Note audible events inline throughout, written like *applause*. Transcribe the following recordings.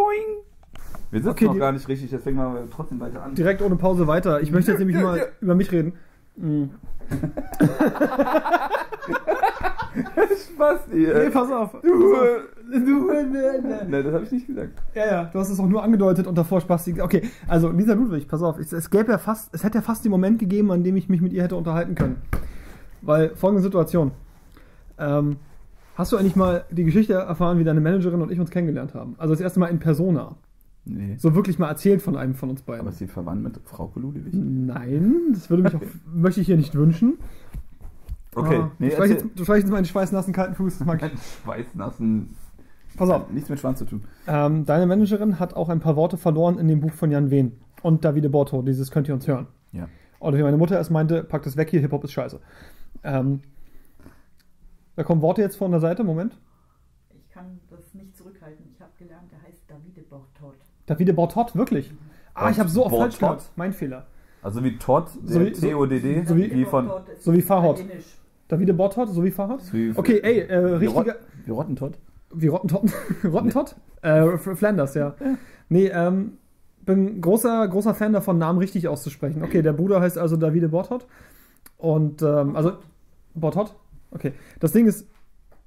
Boing. Wir sitzen Okay, noch gar nicht richtig, deswegen machen wir trotzdem weiter an. Direkt ohne Pause weiter. Ich möchte jetzt nämlich mal über mich reden. Mhm. Spaß, ihr. Nee, pass auf. Du, Du, ne, das habe ich nicht gesagt. Ja, ja, du hast es auch nur angedeutet und davor Spastik. Okay, also Lisa Ludwig, pass auf, es, es gäbe ja fast, es hätte ja fast den Moment gegeben, an dem ich mich mit ihr hätte unterhalten können. Weil folgende Situation. Ähm, hast du eigentlich mal die Geschichte erfahren, wie deine Managerin und ich uns kennengelernt haben? Also das erste Mal in Persona. Nee. So wirklich mal erzählt von einem von uns beiden. Aber ist sie verwandt mit Frau Ludwig? Nein, das würde mich auch, möchte ich hier nicht wünschen. Okay, Ah, nee, du streichst jetzt, du streichst jetzt meinen schweißnassen kalten Fuß. Das mag ich. *laughs* Ein schweißnassen. Pass auf. Nichts mit Schwanz zu tun. Ähm, deine Managerin hat auch ein paar Worte verloren in dem Buch von Jan Wehn und Davide Borto, dieses könnt ihr uns hören. Ja. Oder wie meine Mutter es meinte, packt es weg hier, Hip-Hop ist scheiße. Ähm, da kommen Worte jetzt von der Seite, Moment. Ich kann das nicht zurückhalten. Ich habe gelernt, der heißt Davide Bortot. Davide Bortot, wirklich? Ah, ich habe so oft falsch gehört. Mein Fehler. Also wie Todd, So wie- T-O-D-D, so wie- wie von. So wie italienisch. Davide Bortot, so wie Fahrrad? Wie, Okay, ey, äh, richtiger. wie Rottentott? Wie Rottentott? Rottentott? *laughs* Äh, Flanders, ja. Nee, ähm, bin großer, großer Fan davon, Namen richtig auszusprechen. Okay, der Bruder heißt also Davide Bortot. Und, ähm, also, Bortot? Okay. Das Ding ist,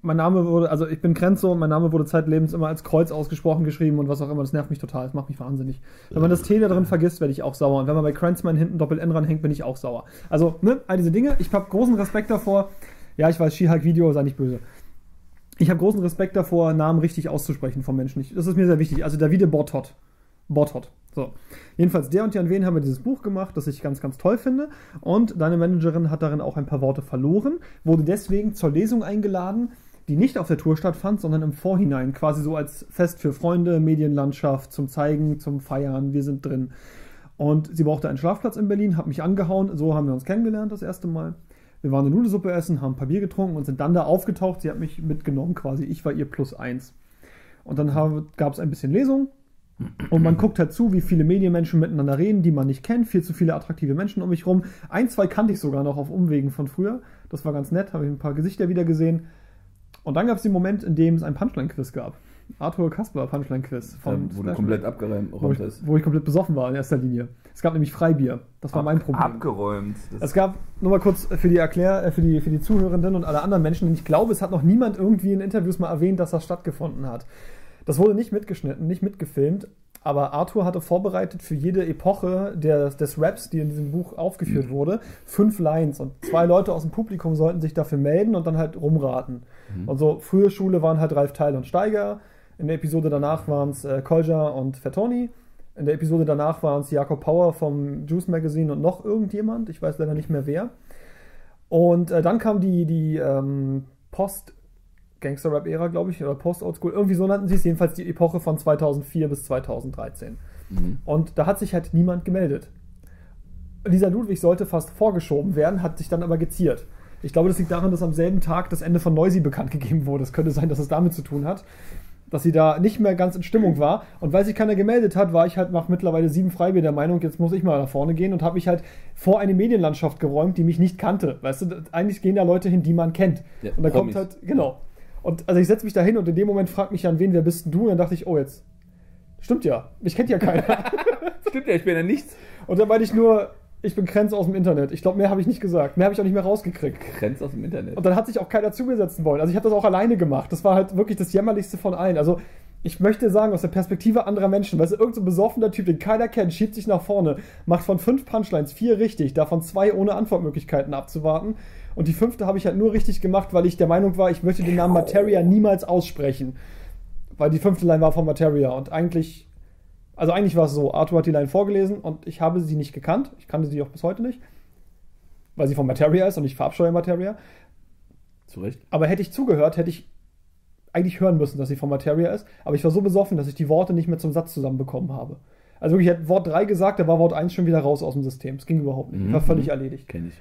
mein Name wurde, also ich bin Krenzo und mein Name wurde zeitlebens immer als Kreuz ausgesprochen geschrieben und was auch immer. Das nervt mich total. Das macht mich wahnsinnig. Wenn man das T da drin vergisst, werde ich auch sauer. Und wenn man bei Krenzman hinten Doppel-N ranhängt, bin ich auch sauer. Also, ne, all diese Dinge. Ich habe großen Respekt davor. Ja, ich weiß, She-Hulk-Video, sei nicht böse. Ich habe großen Respekt davor, Namen richtig auszusprechen von Menschen. Ich, das ist mir sehr wichtig. Also Davide Bortot. Bortot. So. Jedenfalls, der und Jan Wehn haben wir dieses Buch gemacht, das ich ganz, ganz toll finde. Und deine Managerin hat darin auch ein paar Worte verloren, wurde deswegen zur Lesung eingeladen, die nicht auf der Tour stattfand, sondern im Vorhinein, quasi so als Fest für Freunde, Medienlandschaft, zum Zeigen, zum Feiern, wir sind drin. Und sie brauchte einen Schlafplatz in Berlin, hat mich angehauen, so haben wir uns kennengelernt das erste Mal. Wir waren eine Nudelsuppe essen, haben ein paar Bier getrunken und sind dann da aufgetaucht. Sie hat mich mitgenommen quasi. Ich war ihr plus eins. Und dann gab es ein bisschen Lesung. Und man guckt halt zu, wie viele Medienmenschen miteinander reden, die man nicht kennt. Viel zu viele attraktive Menschen um mich rum. Ein, zwei kannte ich sogar noch auf Umwegen von früher. Das war ganz nett, habe ich ein paar Gesichter wieder gesehen. Und dann gab es den Moment, in dem es ein Punchline-Quiz gab. Arthur Kasper Punchline-Quiz. Von wo du Splash komplett Man. abgeräumt wo ich, ist. wo ich komplett besoffen war in erster Linie. Es gab nämlich Freibier. Das war mein Problem. Abgeräumt. Es gab, nur mal kurz für die Erklär, äh, für die, für die Zuhörenden und alle anderen Menschen, denn ich glaube, es hat noch niemand irgendwie in Interviews mal erwähnt, dass das stattgefunden hat. Das wurde nicht mitgeschnitten, nicht mitgefilmt, aber Arthur hatte vorbereitet für jede Epoche der, des Raps, die in diesem Buch aufgeführt wurde, fünf Lines und zwei Leute aus dem Publikum sollten sich dafür melden und dann halt rumraten. Und so frühe Schule waren halt Ralf Teil und Steiger, in der Episode danach waren es äh, Kolja und Fettoni, in der Episode danach waren es Jakob Power vom Juice Magazine und noch irgendjemand, ich weiß leider nicht mehr wer. Und äh, dann kam die, die ähm, Post-Gangster-Rap-Ära, glaube ich, oder Post-Oldschool, irgendwie so nannten sie es, jedenfalls die Epoche von 2004 bis 2013. Mhm. Und da hat sich halt niemand gemeldet. Lisa Ludwig sollte fast vorgeschoben werden, hat sich dann aber geziert. Ich glaube, das liegt daran, dass am selben Tag das Ende von Noisy bekannt gegeben wurde. Es könnte sein, dass es damit zu tun hat, dass sie da nicht mehr ganz in Stimmung war. Und weil sich keiner gemeldet hat, war ich halt nach mittlerweile sieben Freibier der Meinung, jetzt muss ich mal nach vorne gehen und habe mich halt vor eine Medienlandschaft geräumt, die mich nicht kannte. Weißt du, eigentlich gehen da Leute hin, die man kennt. Ja, und da kommt halt, genau. Und also ich setze mich da hin und in dem Moment fragt mich an wen, wer bist denn du? Und dann dachte ich, oh, jetzt. Stimmt ja, mich kennt ja keiner. *laughs* Stimmt ja, ich bin ja nichts. Und dann meinte ich nur, ich bin Krenz aus dem Internet. Ich glaube, mehr habe ich nicht gesagt. Mehr habe ich auch nicht mehr rausgekriegt. Grenz aus dem Internet. Und dann hat sich auch keiner zu mir setzen wollen. Also ich habe das auch alleine gemacht. Das war halt wirklich das Jämmerlichste von allen. Also ich möchte sagen, aus der Perspektive anderer Menschen, weißt du, irgendein so besoffener Typ, den keiner kennt, schiebt sich nach vorne, macht von fünf Punchlines vier richtig, davon zwei ohne Antwortmöglichkeiten abzuwarten. Und die fünfte habe ich halt nur richtig gemacht, weil ich der Meinung war, ich möchte den Namen Materia niemals aussprechen. Weil die fünfte Line war von Materia. Und eigentlich, also eigentlich war es so, Arthur hat die Line vorgelesen und ich habe sie nicht gekannt. Ich kannte sie auch bis heute nicht. Weil sie von Materia ist und ich verabscheue Materia. Zu Recht. Aber hätte ich zugehört, hätte ich eigentlich hören müssen, dass sie von Materia ist. Aber ich war so besoffen, dass ich die Worte nicht mehr zum Satz zusammenbekommen habe. Also wirklich, ich hätte Wort 3 gesagt, da war Wort 1 schon wieder raus aus dem System. Es ging überhaupt nicht. Ich war Mhm. völlig erledigt. Kenn ich.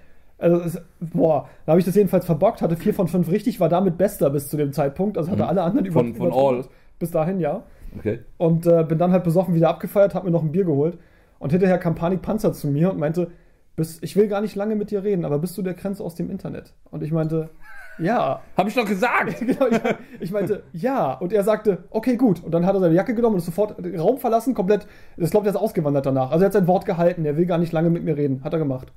Also, es, boah, da habe ich das jedenfalls verbockt, hatte 4 von 5 richtig, war damit bester bis zu dem Zeitpunkt. Also hatte Mhm. alle anderen Von- von übertroffen. all. Bis dahin, ja. Okay. Und äh, bin dann halt besoffen wieder abgefeiert, hab mir noch ein Bier geholt. Und hinterher kam Panik Panzer zu mir und meinte, bist, ich will gar nicht lange mit dir reden, aber bist du der Grenze aus dem Internet? Und ich meinte, Ja. *laughs* Hab ich doch gesagt! *laughs* genau, ich, ich meinte, ja. Und er sagte, okay, gut. Und dann hat er seine Jacke genommen und ist sofort den Raum verlassen, komplett. Das glaubt, er ist ausgewandert danach. Also er hat sein Wort gehalten, er will gar nicht lange mit mir reden. Hat er gemacht.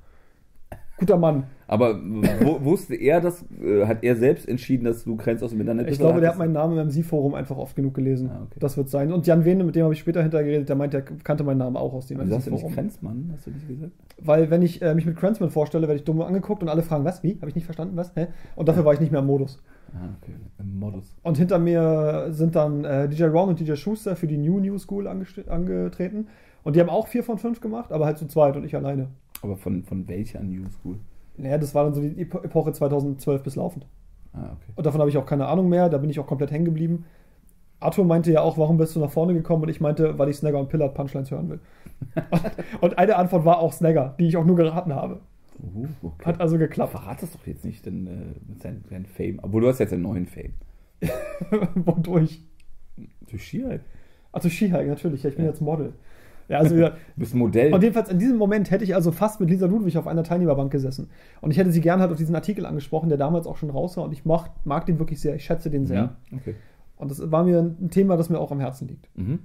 Guter Mann. Aber wo, wusste er das? Äh, hat er selbst entschieden, dass du Grenz aus dem Internet Ich bist? glaube, oder der hat meinen Namen im MC-Forum einfach oft genug gelesen. Ah, okay. Das wird sein. Und Jan Wehne, mit dem habe ich später hinterher geredet, der meint, der kannte meinen Namen auch aus dem Wieso hast du nicht MC-Forum. Grenzmann? Hast du nicht gesagt? Weil wenn ich äh, mich mit Cransman vorstelle, werde ich dumm angeguckt und alle fragen, was, wie? Habe ich nicht verstanden, was? Hä? Und dafür war ich nicht mehr im Modus. Ah, okay. Im Modus. Und hinter mir sind dann äh, DJ Ron und DJ Schuster für die New New School angetreten. Und die haben auch vier von fünf gemacht, aber halt zu zweit und ich alleine. Aber von, von welcher New School? Naja, das war dann so die Epo Epoche 2012 bis laufend. Ah, okay. Und davon habe ich auch keine Ahnung mehr, da bin ich auch komplett hängen geblieben. Arthur meinte ja auch, warum bist du nach vorne gekommen? Und ich meinte, weil ich Snagger und Pillard Punchlines hören will. *laughs* und eine Antwort war auch Snagger, die ich auch nur geraten habe. Uh, okay. Hat also geklappt. Verrat das doch jetzt nicht denn, äh, mit seinem seinem Fame. Obwohl du hast jetzt einen neuen Fame. *laughs* Wodurch? Durch Skihike. Also Skihike, natürlich. Ja, ich bin Ja. jetzt Model. Ja, also ja. Du bist ein Modell. Und jedenfalls in diesem Moment hätte ich also fast mit Lisa Ludwig auf einer Teilnehmerbank gesessen. Und ich hätte sie gern halt auf diesen Artikel angesprochen, der damals auch schon raus war. Und ich mag, mag den wirklich sehr. Ich schätze den sehr. Mhm. Okay. Und das war mir ein Thema, das mir auch am Herzen liegt. Mhm.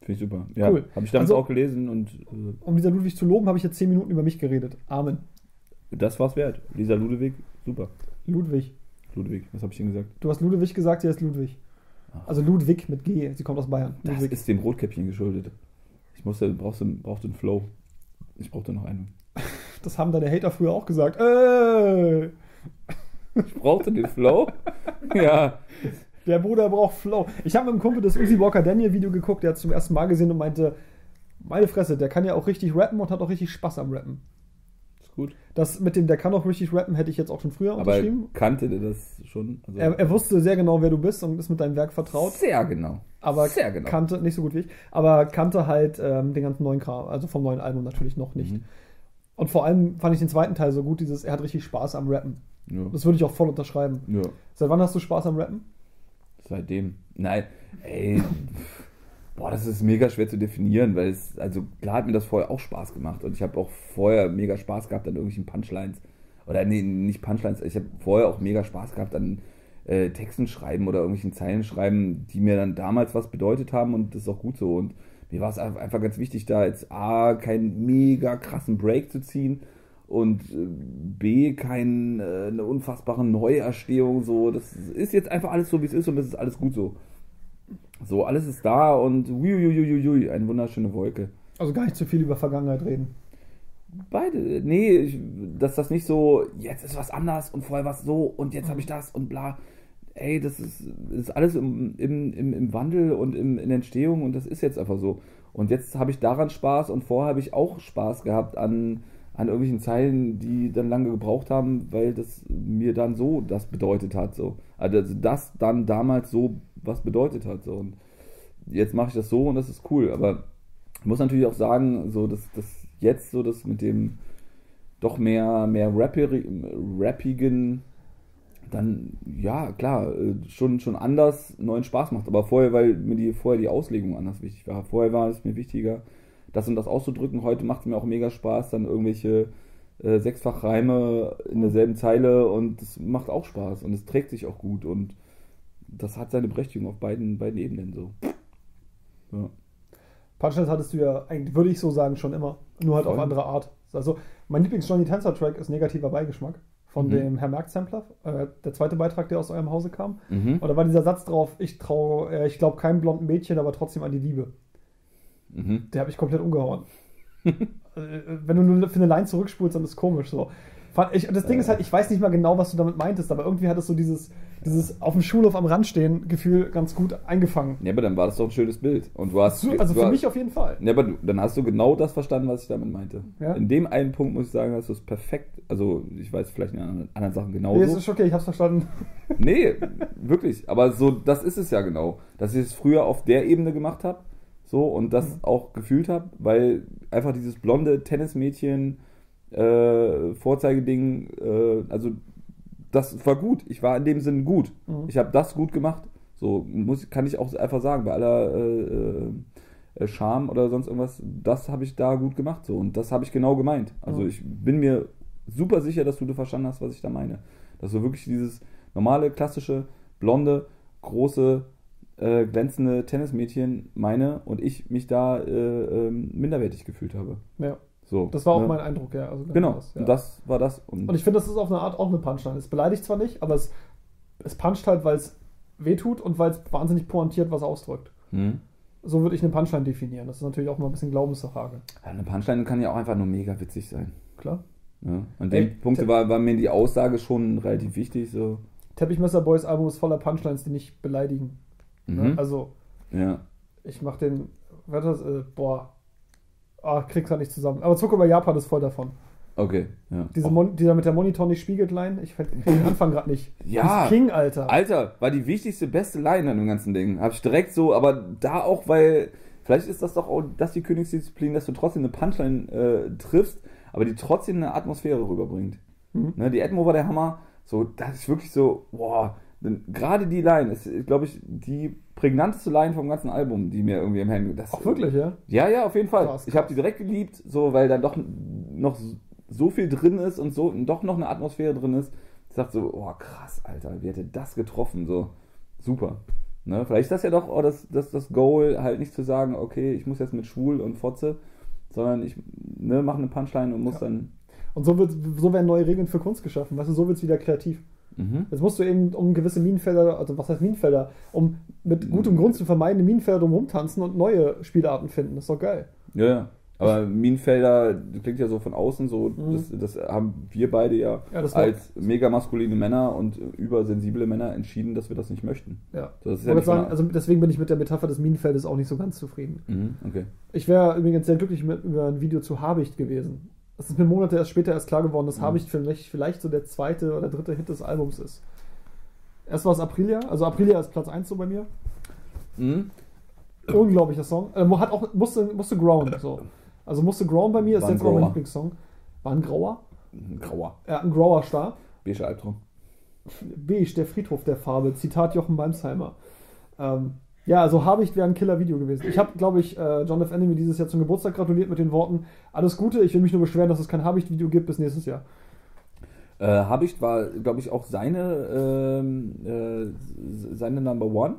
Finde ich super. Ja, Cool. Habe ich damals Also- auch gelesen und äh, Um Lisa Ludwig zu loben, habe ich jetzt zehn Minuten über mich geredet. Amen. das war's wert. Lisa Ludwig, super. Ludwig. Ludwig, was habe ich denn gesagt? Du hast Ludwig gesagt, sie heißt Ludwig. Also Ludwig mit G. Sie kommt aus Bayern. Das Ludwig. ist dem Rotkäppchen geschuldet. Ich musste, brauchst du, brauchte einen Flow. Ich brauchte noch einen. *laughs* Das haben deine Hater früher auch gesagt. Äh, Ich brauchte den Flow? *laughs* ja. der Bruder braucht Flow. Ich habe mit einem Kumpel das Uzi Walker Daniel Video geguckt, der hat es zum ersten Mal gesehen und meinte, meine Fresse, der kann ja auch richtig rappen und hat auch richtig Spaß am Rappen. Gut. Das mit dem, der kann auch richtig rappen, hätte ich jetzt auch schon früher Aber unterschrieben. kannte der das schon? Also, Er, er wusste sehr genau, wer du bist und ist mit deinem Werk vertraut. Sehr genau. Aber Sehr genau. kannte, nicht so gut wie ich, aber kannte halt ähm, den ganzen neuen Kram, also vom neuen Album natürlich noch nicht. Mhm. Und vor allem fand ich den zweiten Teil so gut, dieses, er hat richtig Spaß am Rappen. Ja. Das würde ich auch voll unterschreiben. ja. Seit wann hast du Spaß am Rappen? Seitdem. Nein, ey. *laughs* Boah, das ist mega schwer zu definieren, weil es, also klar hat mir das vorher auch Spaß gemacht und ich habe auch vorher mega Spaß gehabt an irgendwelchen Punchlines. Oder nee, nicht Punchlines, ich habe vorher auch mega Spaß gehabt an äh, Texten schreiben oder irgendwelchen Zeilen schreiben, die mir dann damals was bedeutet haben und das ist auch gut so. Und mir war es einfach ganz wichtig, da jetzt A, keinen mega krassen Break zu ziehen und äh, B, kein, äh, unfassbare Neuerstehung. So, das ist jetzt einfach alles so, wie es ist und das ist alles gut so. So, alles ist da und uiuiuiui, eine wunderschöne Wolke. Also gar nicht zu viel über Vergangenheit reden. Beide, nee, ich, dass das nicht so, jetzt ist was anders und vorher war es so und jetzt habe ich das und bla. Ey, das ist, ist alles im, im, im, im Wandel und im, in Entstehung und das ist jetzt einfach so. Und jetzt habe ich daran Spaß und vorher habe ich auch Spaß gehabt an, an irgendwelchen Zeilen, die dann lange gebraucht haben, weil das mir dann so das bedeutet hat. So. Also das dann damals so was bedeutet hat. So. Und jetzt mache ich das so und das ist cool. Aber ich muss natürlich auch sagen, so dass das jetzt so das mit dem doch mehr, mehr rappigen, dann ja, klar, äh, schon, schon anders neuen Spaß macht. Aber vorher, weil mir die, vorher die Auslegung anders wichtig war. Vorher war es mir wichtiger, das und das auszudrücken. Heute macht es mir auch mega Spaß, dann irgendwelche äh, Sechsfachreime in derselben Zeile und das macht auch Spaß und es trägt sich auch gut und das hat seine Berechtigung auf beiden, beiden Ebenen so. Ja. Punchlines hattest du ja, eigentlich würde ich so sagen, schon immer. Nur halt auf Voll. andere Art. Also, mein Lieblings-Johnny Tänzer-Track ist negativer Beigeschmack von Mhm. dem Herr Merck-Sampler. Äh, der zweite Beitrag, der aus eurem Hause kam. Mhm. Und da war dieser Satz drauf: Ich traue, äh, ich glaube keinem blonden Mädchen, aber trotzdem an die Liebe. Mhm. Der habe ich komplett umgehauen. *laughs* äh, wenn du nur für eine Line zurückspulst, dann ist es komisch so. Ich, das Ding ist halt, ich weiß nicht mal genau, was du damit meintest, aber irgendwie hat es so dieses, dieses auf dem Schulhof am Rand stehen Gefühl ganz gut eingefangen. Ja, aber dann war das doch ein schönes Bild. Und du hast. Also für hast- mich auf jeden Fall. Ja, aber du, dann hast du genau das verstanden, was ich damit meinte. Ja. In dem einen Punkt muss ich sagen, hast du es perfekt. Also, ich weiß vielleicht in anderen, anderen Sachen Nee, es genauso. ist okay, ich hab's verstanden. *laughs* Nee, wirklich. Aber so, das ist es ja genau. Dass ich es früher auf der Ebene gemacht habe. So, und das Mhm. auch gefühlt habe, weil einfach dieses blonde Tennismädchen, äh, Vorzeigeding, äh, also das war gut. Ich war in dem Sinn gut. Mhm. Ich habe das gut gemacht. So muss, kann ich auch einfach sagen, bei aller äh, äh, äh, Charme oder sonst irgendwas, das habe ich da gut gemacht. So. Und das habe ich genau gemeint. Also Mhm. ich bin mir super sicher, dass du verstanden hast, was ich da meine. Dass du wirklich dieses normale, klassische, blonde, große, äh, glänzende Tennismädchen meine und ich mich da äh, ähm, minderwertig gefühlt habe. Ja. So, Das war auch ne? mein Eindruck, ja. Also Genau, Das, ja. das war das. Und, Und ich finde, das ist auf eine Art auch eine Punchline. Es beleidigt zwar nicht, aber es, es puncht halt, weil es wehtut und weil es wahnsinnig pointiert was ausdrückt. Hm. So würde ich eine Punchline definieren. Das ist natürlich auch mal ein bisschen Glaubensfrage. Ja, eine Punchline kann ja auch einfach nur mega witzig sein. Klar. Ja. An Ey, dem Punkt war, war mir die Aussage schon relativ wichtig. So. Teppichmesser Boys Album ist voller Punchlines, die nicht beleidigen. Ne? Mhm. Also, ja. ich mach den. Was das? Äh, boah. Ah, krieg's halt nicht zusammen. Aber Zucker bei Japan ist voll davon. Okay. Ja. Diese Oh. Mon dieser mit der Monitor nicht spiegelt Line, ich krieg *laughs* den Anfang gerade nicht. Ja. Das ist King, Alter. Alter, war die wichtigste, beste Line an dem ganzen Ding. Hab ich direkt so, aber da auch, weil, vielleicht ist das doch auch das die Königsdisziplin, dass du trotzdem eine Punchline äh, triffst, aber die trotzdem eine Atmosphäre rüberbringt. Mhm. Ne, die Atmo war der Hammer. So, das ist wirklich so, boah. Denn Gerade die Line ist, glaube ich, die prägnanteste Line vom ganzen Album, die mir irgendwie im Handy. Das, Auch wirklich, ja? Ja, ja, auf jeden Fall. Krass, Ich habe die direkt geliebt, so, weil da doch noch so viel drin ist und so und doch noch eine Atmosphäre drin ist. Ich dachte so, oh krass, Alter, wie hätte das getroffen? So, super. Ne? Vielleicht ist das ja doch oh, das, das, das Goal, halt nicht zu sagen, okay, ich muss jetzt mit Schwul und Fotze, sondern ich ne, mache eine Punchline und muss Ja. dann. Und so, wird, so werden neue Regeln für Kunst geschaffen. Weißt du, so wird es wieder kreativ. Mhm. Jetzt musst du eben um gewisse Minenfelder, also was heißt Minenfelder, um mit gutem Grund zu vermeiden, Minenfelder drum rumtanzen und neue Spielarten finden. Das ist doch geil. Ja, ja. Aber Minenfelder das klingt ja so von außen so, das, das haben wir beide ja, Mhm. Ja, als mega maskuline Männer und übersensible Männer entschieden, dass wir das nicht möchten. Ja. Das ja nicht sagen, also deswegen bin ich mit der Metapher des Minenfeldes auch nicht so ganz zufrieden. Mhm, okay. Ich wäre übrigens sehr glücklich mit, über ein Video zu Habicht gewesen. Es ist mir Monate erst später erst klar geworden, dass Mhm. Habicht vielleicht, vielleicht so der zweite oder dritte Hit des Albums ist. Erst war es Aprilia, also Aprilia ist Platz 1 so bei mir. Mhm. Unglaublicher Song. Äh, hat auch, musste, musste Ground. So. Also musste Ground bei mir, ist War ein jetzt auch mein. Lieblingssong. War ein Grauer. Ein Grauer. Er hat einen Grower Star. Beige Albtraum. Beige, der Friedhof der Farbe. Zitat Jochen Malmsheimer. Ähm, ja, also Habicht wäre ein Killer-Video gewesen. Ich habe, glaube ich, äh, John F. Enemy dieses Jahr zum Geburtstag gratuliert mit den Worten: Alles Gute, ich will mich nur beschweren, dass es kein Habicht-Video gibt bis nächstes Jahr. Äh, Habicht war, glaube ich, auch seine, ähm, äh, seine Number One.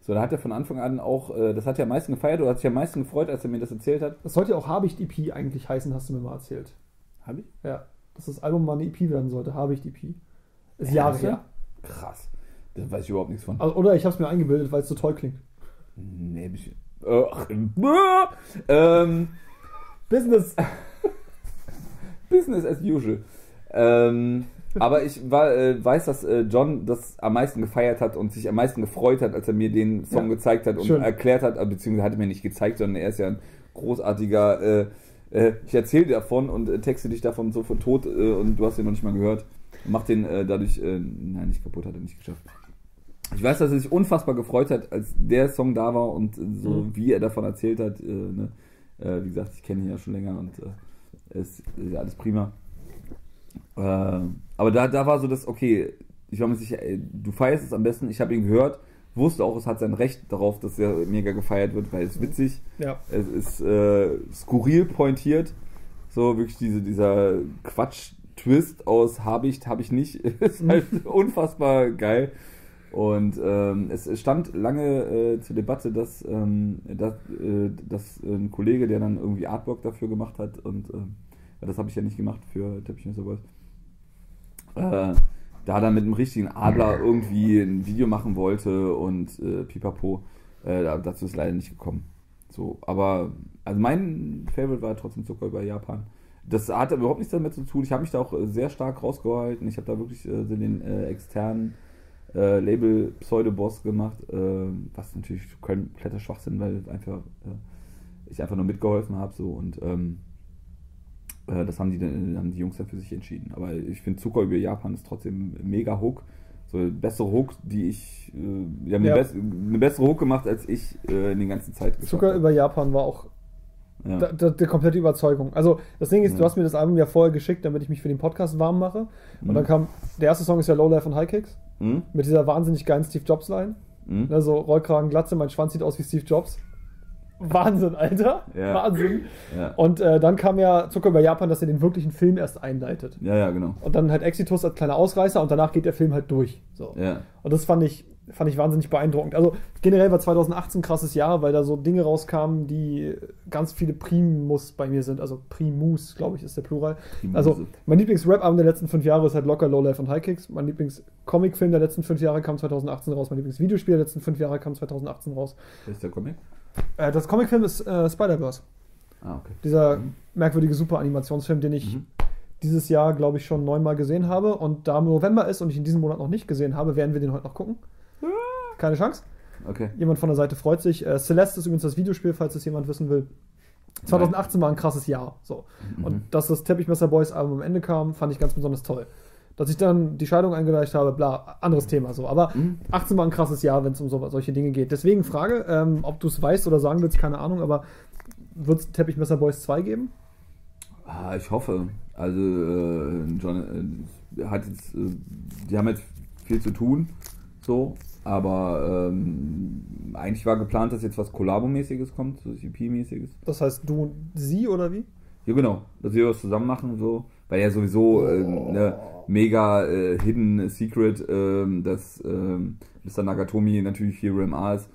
So, da hat er von Anfang an auch, äh, das hat er am meisten gefeiert oder hat sich am meisten gefreut, als er mir das erzählt hat. Das sollte ja auch Habicht-EP eigentlich heißen, hast du mir mal erzählt. Hab ich? Ja, dass das Album mal eine EP werden sollte, Habicht-EP. Ist Jahre her. Krass. Da weiß ich überhaupt nichts von. Also, oder ich habe es mir eingebildet, weil es so toll klingt. Nee, bisschen. Äh, ach, ähm, Business. *laughs* Business as usual. Ähm, aber ich war, äh, weiß, dass äh, John das am meisten gefeiert hat und sich am meisten gefreut hat, als er mir den Song Ja. gezeigt hat und Schön. erklärt hat, äh, beziehungsweise hat er mir nicht gezeigt, sondern er ist ja ein großartiger, äh, äh, ich erzähle dir davon und äh, texte dich davon sofort tot äh, und du hast den noch nicht mal gehört. Mach den dadurch, nein, nicht kaputt, hat er nicht geschafft. Ich weiß, dass er sich unfassbar gefreut hat, als der Song da war und so Mhm. wie er davon erzählt hat. Äh, ne? äh, wie gesagt, ich kenne ihn ja schon länger und äh, ist, ist ja alles prima. Äh, aber da, da war so das, okay, ich war mir sicher, ey, du feierst es am besten. Ich habe ihn gehört, wusste auch, es hat sein Recht darauf, dass er mega gefeiert wird, weil es ist witzig, Ja. es ist äh, skurril pointiert. So wirklich diese, dieser Quatsch-Twist aus habe ich, habe ich nicht, *laughs* ist halt unfassbar geil. Und ähm, es stand lange äh, zur Debatte, dass, ähm, dass, äh, dass ein Kollege, der dann irgendwie Artwork dafür gemacht hat, und ja, das habe ich ja nicht gemacht für Teppich und sowas, äh, da dann mit einem richtigen Adler irgendwie ein Video machen wollte und äh, pipapo, äh, da- dazu ist leider nicht gekommen. So, aber also mein Favorite war trotzdem Zucker über Japan. Das hatte überhaupt nichts damit zu tun. Ich habe mich da auch äh, sehr stark rausgehalten. Ich habe da wirklich äh, den äh, externen äh, Label Pseudo-Boss gemacht, äh, was natürlich kompletter Schwachsinn, weil einfach äh, ich einfach nur mitgeholfen habe so und ähm, äh, das haben die, dann- haben die Jungs dann für sich entschieden. Aber ich finde Zucker über Japan ist trotzdem ein mega Hook. So eine bessere Hook, die ich, äh, die haben Ja. eine, bess eine bessere Hook gemacht, als ich äh, in den ganzen Zeit Zucker habe. über Japan war auch ja. da, da, die komplette Überzeugung. Also das Ding ist, du Ja. hast mir das Album ja vorher geschickt, damit ich mich für den Podcast warm mache. Und Mhm. dann kam, der erste Song ist ja Lowlife und High Kicks. Hm? Mit dieser wahnsinnig geilen Steve Jobs Line. Hm? Also Rollkragen, Glatze, mein Schwanz sieht aus wie Steve Jobs. Wahnsinn, Alter. Ja. Wahnsinn. Ja, Und äh, dann kam ja Zucker über Japan, dass er den wirklichen Film erst einleitet. ja, ja genau. Und dann halt Exitus als kleiner Ausreißer und danach geht der Film halt durch. So. Ja. Und das fand ich, fand ich wahnsinnig beeindruckend. Also generell war 2018 ein krasses Jahr, weil da so Dinge rauskamen, die ganz viele Primus bei mir sind. Also Primus, glaube ich, ist der Plural. Primuse. Also mein Lieblings-Rap-Album der letzten fünf Jahre ist halt locker Low Life und High Kicks. Mein Lieblings-Comic-Film der letzten fünf Jahre kam 2018 raus. Mein Lieblings-Videospiel der letzten fünf Jahre kam 2018 raus. Wer ist der Comic? Äh, das Comic-Film ist äh, Spider-Verse. Ah, okay. Dieser Mhm. merkwürdige Super-Animationsfilm, den ich Mhm. dieses Jahr, glaube ich, schon neunmal gesehen habe. Und da November ist und ich ihn diesen Monat noch nicht gesehen habe, werden wir den heute noch gucken. Keine Chance. Okay. Jemand von der Seite freut sich. Äh, Celeste ist übrigens das Videospiel, falls es jemand wissen will. 2018 war ein krasses Jahr. So. Mhm. Und dass das Teppichmesser Boys Album am Ende kam, fand ich ganz besonders toll. Dass ich dann die Scheidung eingereicht habe, bla, anderes Thema so. Aber Mhm. 18 war ein krasses Jahr, wenn es um so, solche Dinge geht. Deswegen Frage, ähm, ob du es weißt oder sagen willst, keine Ahnung, aber wird es Teppichmesser Boys 2 geben? Ah, ich hoffe. Also, äh, John äh, hat jetzt, äh, die haben jetzt viel zu tun, so, aber ähm, eigentlich war geplant, dass jetzt was Kollabo-mäßiges kommt, so EP-mäßiges. Das heißt, du und sie oder wie? Ja, genau, dass wir was zusammen machen, so, weil ja sowieso äh, ne, mega äh, Hidden Secret, ähm, dass ähm, Mr. Nagatomi natürlich hier Ram A ist.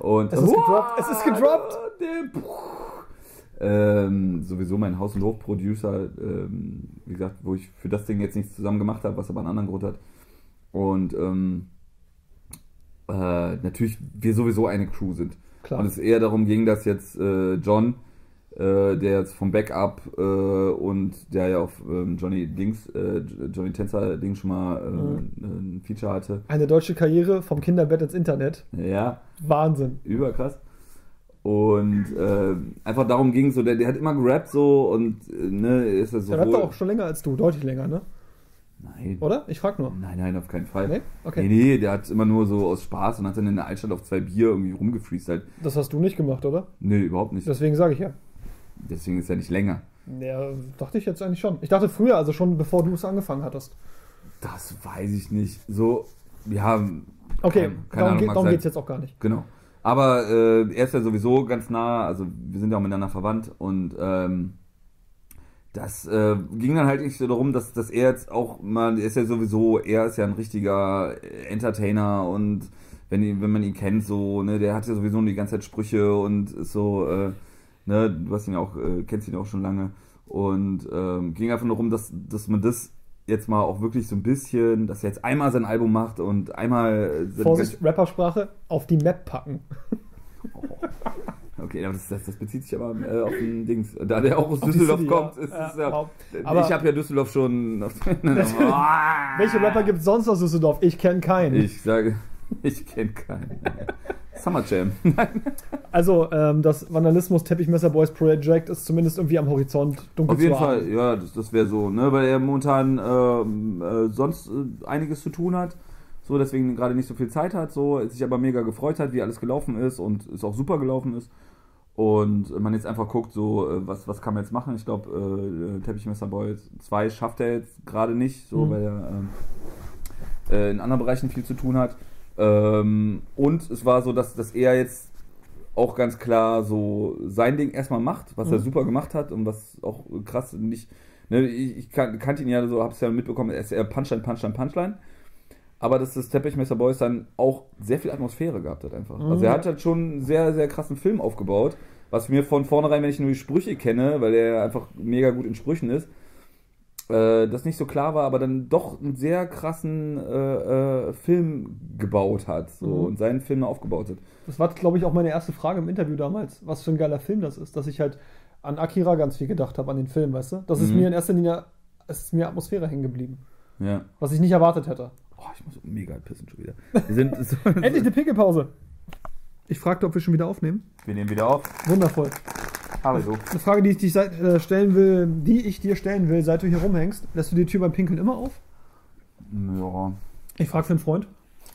Und Es ist gedroppt, es ist gedroppt. Ähm, sowieso mein Haus- und Hof-Producer, ähm, wie gesagt, wo ich für das Ding jetzt nichts zusammen gemacht habe, was aber einen anderen Grund hat. Und ähm, äh, natürlich wir sowieso eine Crew sind. Klar. Und es eher darum ging, dass jetzt äh, John, äh, der jetzt vom Backup äh, und der ja auf ähm, Johnny Dings, äh, Johnny Tänzer Ding schon mal äh, Mhm. ein Feature hatte. Eine deutsche Karriere vom Kinderbett ins Internet. Ja, Wahnsinn. überkrass. Und äh, einfach darum ging so, der, der hat immer gerappt so und äh, ne, ist das so. Der rappt auch schon länger als du, deutlich länger, ne? Nein. Oder? Ich frag nur. Nein, nein, auf keinen Fall. Nee? Nee, Okay. nee, der hat immer nur so aus Spaß und hat dann in der Altstadt auf zwei Bier irgendwie rumgefreestylt. Das hast du nicht gemacht, oder? Nee, überhaupt nicht. Deswegen sage ich ja. Deswegen ist er nicht länger. Ja, dachte ich jetzt eigentlich schon. Ich dachte früher, also schon bevor du es angefangen hattest. Das weiß ich nicht. So, wir haben. Okay, keine darum, Ahnung, geht, mag darum geht es jetzt auch gar nicht. Genau. Aber äh, er ist ja sowieso ganz nah, also wir sind ja auch miteinander verwandt und ähm, das äh, ging dann halt nicht so darum, dass, dass er jetzt auch mal, er ist ja sowieso, er ist ja ein richtiger Entertainer und wenn, ihn- wenn man ihn kennt, so, ne, der hat ja sowieso die ganze Zeit Sprüche und so, äh, ne, du hast ihn ja auch, äh, kennst ihn auch schon lange und ähm, ging einfach nur darum, dass, dass man das jetzt mal auch wirklich so ein bisschen, dass er jetzt einmal sein Album macht und einmal äh, Vorsicht, Rappersprache, auf die Map packen. Okay, das, das, das bezieht sich aber äh, auf den Dings. Da der auch aus Düsseldorf City, kommt, ja. ist es ja. wow. Aber- ich habe ja Düsseldorf schon. *laughs* *laughs* Welche Rapper gibt es sonst aus Düsseldorf? Ich kenne keinen. Ich sage, *laughs* ich kenne keinen. Summer Jam. Also, ähm, das Vandalismus Teppichmesser Boys Project ist zumindest irgendwie am Horizont dunkel Auf jeden. Fall, ja, das, das wäre so, ne, weil er momentan ähm, äh, sonst äh, einiges zu tun hat. So, deswegen gerade nicht so viel Zeit hat, so, sich aber mega gefreut hat, wie alles gelaufen ist und es auch super gelaufen ist. Und man jetzt einfach guckt, so, äh, was, was kann man jetzt machen? Ich glaube, äh, Teppichmesser Boy 2 schafft er jetzt gerade nicht, so, Mhm. weil er ähm, äh, in anderen Bereichen viel zu tun hat. Ähm, und es war so, dass, dass er jetzt auch ganz klar so sein Ding erstmal macht, was er Mhm. super gemacht hat und was auch krass nicht. Ne, ich ich kan kannte ihn ja so, hab's ja mitbekommen, er ist eher Punchline, Punchline, Punchline. Aber dass das Teppichmesser Boys dann auch sehr viel Atmosphäre gehabt hat einfach. Mhm. Also er hat halt schon einen sehr, sehr krassen Film aufgebaut, was mir von vornherein, wenn ich nur die Sprüche kenne, weil er einfach mega gut in Sprüchen ist, äh, das nicht so klar war, aber dann doch einen sehr krassen äh, äh, Film gebaut hat so, Mhm. und seinen Film aufgebaut hat. Das war, glaube ich, auch meine erste Frage im Interview damals, was für ein geiler Film das ist, dass ich halt an Akira ganz viel gedacht habe, an den Film, weißt du? Das ist Mhm. mir in erster Linie, es ist mir Atmosphäre hängen geblieben, Ja. was ich nicht erwartet hätte. Ich muss mega pissen schon wieder. Wir sind so, *laughs* Endlich eine Pinkelpause. Ich fragte, ob wir schon wieder aufnehmen. Wir nehmen wieder auf. Wundervoll. Hallo. Eine Frage, die ich dich äh, stellen will, die ich dir stellen will, seit du hier rumhängst, lässt du die Tür beim Pinkeln immer auf? Ja. Ich frage für einen Freund.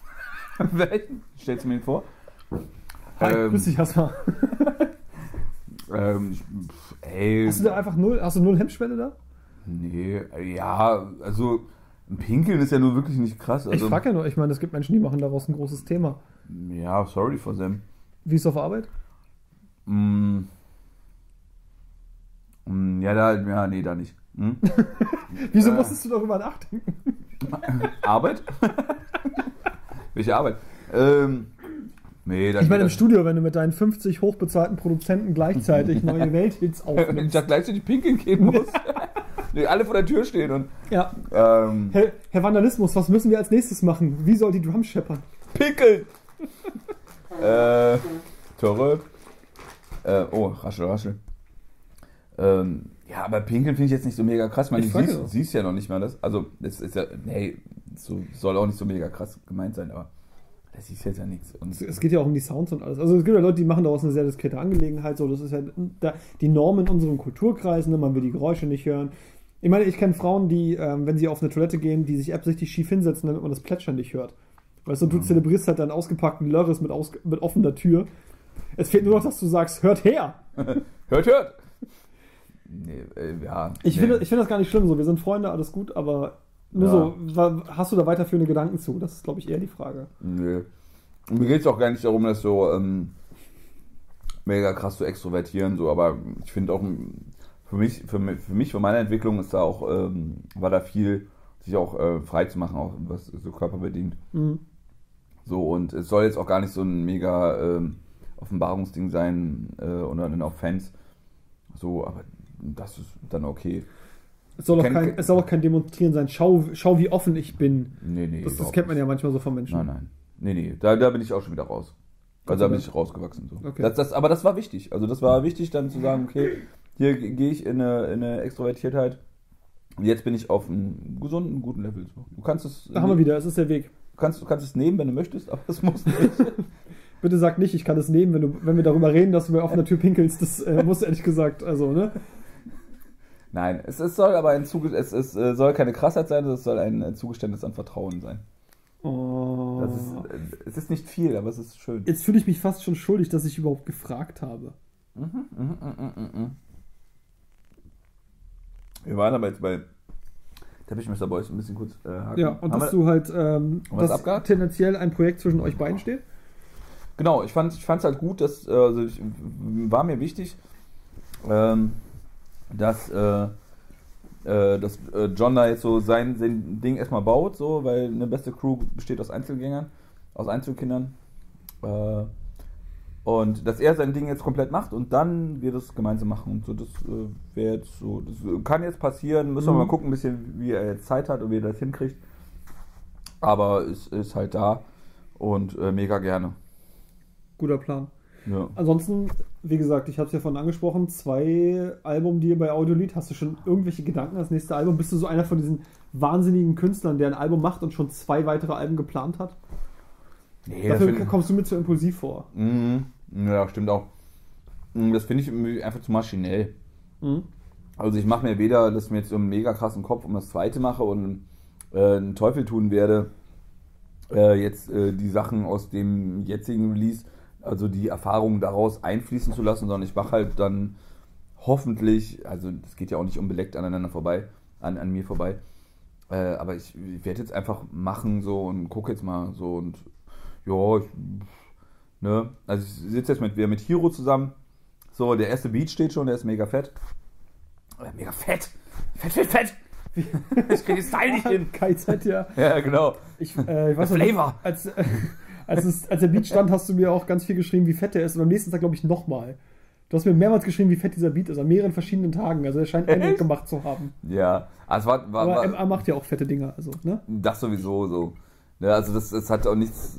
*laughs* Welchen? Stellst du mir den vor? Hi, Ähm, grüß dich erstmal. *laughs* Ähm, ey. Hast du da einfach null, hast du null Hemmschwelle da? Nee, ja, also Pinkeln ist ja nur wirklich nicht krass. Also, ich frage ja nur, ich meine, es gibt Menschen, die machen daraus ein großes Thema. Ja, sorry for them. Wie ist es auf Arbeit? Mm. Mm, Ja, da, ja, nee, da nicht. Hm? *laughs* Wieso Äh. musstest du darüber nachdenken? *laughs* Arbeit? *laughs* Welche Arbeit? Ähm, nee, Ich meine, im Studio, wenn du mit deinen 50 hochbezahlten Produzenten gleichzeitig neue Welthits Wenn ich aufnimmst. da gleichzeitig pinkeln gehen muss. Nee, alle vor der Tür stehen und. Ja. Ähm, Herr, Herr Vandalismus, was müssen wir als nächstes machen? Wie soll die Drum scheppern? pinkeln! *laughs* äh, Tore. Äh, oh, raschel, raschel. Ähm, ja, aber pinkeln finde ich jetzt nicht so mega krass. Ich meine, Ich du siehst, siehst ja noch nicht mal das. Also, das ist ja, nee, so, soll auch nicht so mega krass gemeint sein, aber das siehst jetzt ja nichts. Und Es, geht ja auch um die Sounds und alles. Also es gibt ja Leute, die machen daraus eine sehr diskrete Angelegenheit. So, das ist ja die Norm in unserem Kulturkreis. Ne? Man will die Geräusche nicht hören. Ich meine, ich kenne Frauen, die, ähm, wenn sie auf eine Toilette gehen, die sich absichtlich schief hinsetzen, damit man das Plätschern nicht hört. Weißt du, du zelebrierst halt deinen ausgepackten Lörres mit, aus, mit offener Tür. Es fehlt nur noch, dass du sagst, hört her! *laughs* hört, hört! Nee, äh, ja. Ich nee. finde ich finde das gar nicht schlimm so. Wir sind Freunde, alles gut, aber nur Ja. so, hast du da weiterführende Gedanken zu? Das ist, glaube ich, eher die Frage. Nö. Und mir geht es auch gar nicht darum, das so ähm, mega krass zu extrovertieren, so, aber ich finde auch, für mich, für, mich- für mich, für meine Entwicklung ist da auch, ähm, war da viel, sich auch äh, frei zu machen, auch was so körperbedingt. Mhm. So, und es soll jetzt auch gar nicht so ein mega ähm, Offenbarungsding sein äh, oder dann auch Fans. So, aber das ist dann okay. Es soll, auch Kenn- kein, es soll auch kein Demonstrieren sein. Schau, schau wie offen ich bin. Nee, nee. Das, das kennt man ja manchmal so von Menschen. Nein, nein. Nee, nee, da, da bin ich auch schon wieder raus. Also da bin ich rausgewachsen. So. Okay. Das, das, aber das war wichtig. Also das war wichtig, dann zu sagen, okay, hier ge- gehe ich in eine, in eine Extrovertiertheit. Und jetzt bin ich auf einem gesunden, guten Level. Du kannst es, Da haben wir wieder, es ist der Weg. Du kannst, du kannst es nehmen, wenn du möchtest, aber es muss nicht. *laughs* *laughs* Bitte sag nicht, ich kann es nehmen, wenn, du, wenn wir darüber reden, dass du mir auf einer Tür pinkelst. Das äh, muss ehrlich gesagt, also, ne? Nein, es, es soll aber ein Zuge es, es äh, soll keine Krassheit sein, es soll ein äh, Zugeständnis an Vertrauen sein. Oh. Das ist, äh, es ist nicht viel, aber es ist schön. Jetzt fühle ich mich fast schon schuldig, dass ich überhaupt gefragt habe. Mhm, mhm, mhm, mhm, mhm. Wir waren aber jetzt bei Teppichmesser Boys ein bisschen kurz äh, haken. Ja, und Haben dass wir- du halt, ähm, dass abgehakt? tendenziell ein Projekt zwischen euch beiden steht. Genau, ich fand es halt gut, dass, äh, also ich, war mir wichtig, ähm, dass, äh, äh, dass äh, John da jetzt so sein, sein Ding erstmal baut, so, weil eine beste Crew besteht aus Einzelgängern, aus Einzelkindern. Äh, und dass er sein Ding jetzt komplett macht und dann wir das gemeinsam machen. Und so, das äh, wäre jetzt so, das kann jetzt passieren, müssen wir Mhm. mal gucken, ein bisschen, wie er jetzt Zeit hat und wie er das hinkriegt. Aber es ist halt da und äh, mega gerne. Guter Plan. Ja. Ansonsten, wie gesagt, ich habe es ja vorhin angesprochen, zwei Album, die bei Audiolied. Hast du schon irgendwelche Gedanken als nächste Album? Bist du so einer von diesen wahnsinnigen Künstlern, der ein Album macht und schon zwei weitere Alben geplant hat? Nee, Dafür kommst du mir zu impulsiv vor. Mhm. Ja, stimmt auch. Mhm, Das finde ich einfach zu maschinell. Mhm. Also ich mache mir weder, dass ich mir jetzt so einen mega krassen Kopf um das zweite mache und äh, einen Teufel tun werde, äh, jetzt äh, die Sachen aus dem jetzigen Release, also die Erfahrungen daraus einfließen zu lassen, sondern ich mache halt dann hoffentlich, also das geht ja auch nicht unbeleckt aneinander vorbei, an, an mir vorbei, äh, aber ich, ich werde jetzt einfach machen so und gucke jetzt mal so und ja, ich, ne, also ich sitze jetzt mit, wieder mit Hiro zusammen, so, der erste Beat steht schon, der ist mega fett. Äh, Mega fett! Fett, fett, fett! *laughs* Ich kriege den Style nicht hin. KZ, ja. *laughs* Ja, genau. Ich, äh, ich weiß noch, Flavor. Als, äh, als, es, als der Beat stand, hast du mir auch ganz viel geschrieben, wie fett der ist. Und am nächsten Tag, glaube ich, nochmal. Du hast mir mehrmals geschrieben, wie fett dieser Beat ist, an mehreren verschiedenen Tagen. Also er scheint Eindruck gemacht zu haben. Ja, also es war, war, Aber war MA macht ja auch fette Dinger, also, ne? das sowieso so. Ja, also das, das hat auch nichts,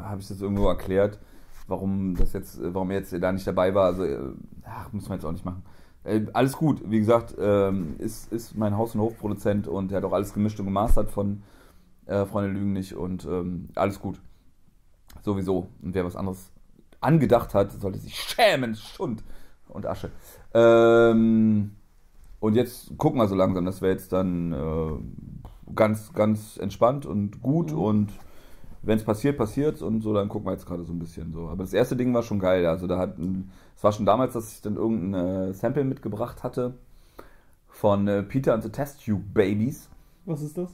habe ich das irgendwo erklärt, warum das jetzt, äh, warum er jetzt da nicht dabei war. Also, äh, ach, muss man jetzt auch nicht machen. Äh, alles gut, wie gesagt, ähm, ist, ist mein Haus- und Hofproduzent und der hat auch alles gemischt und gemastert von äh, Freunde Lügen nicht und ähm, alles gut. Sowieso. Und wer was anderes angedacht hat, sollte sich schämen, Schund und Asche. Ähm, und jetzt gucken wir so langsam, dass wir jetzt dann äh, ganz, ganz entspannt und gut Mhm. und wenn es passiert, passiert und so, dann gucken wir jetzt gerade so ein bisschen so. Aber das erste Ding war schon geil. Also da hat, es war schon damals, dass ich dann irgendein äh, Sample mitgebracht hatte von äh, Peter and the Test Tube Babies. Was ist das?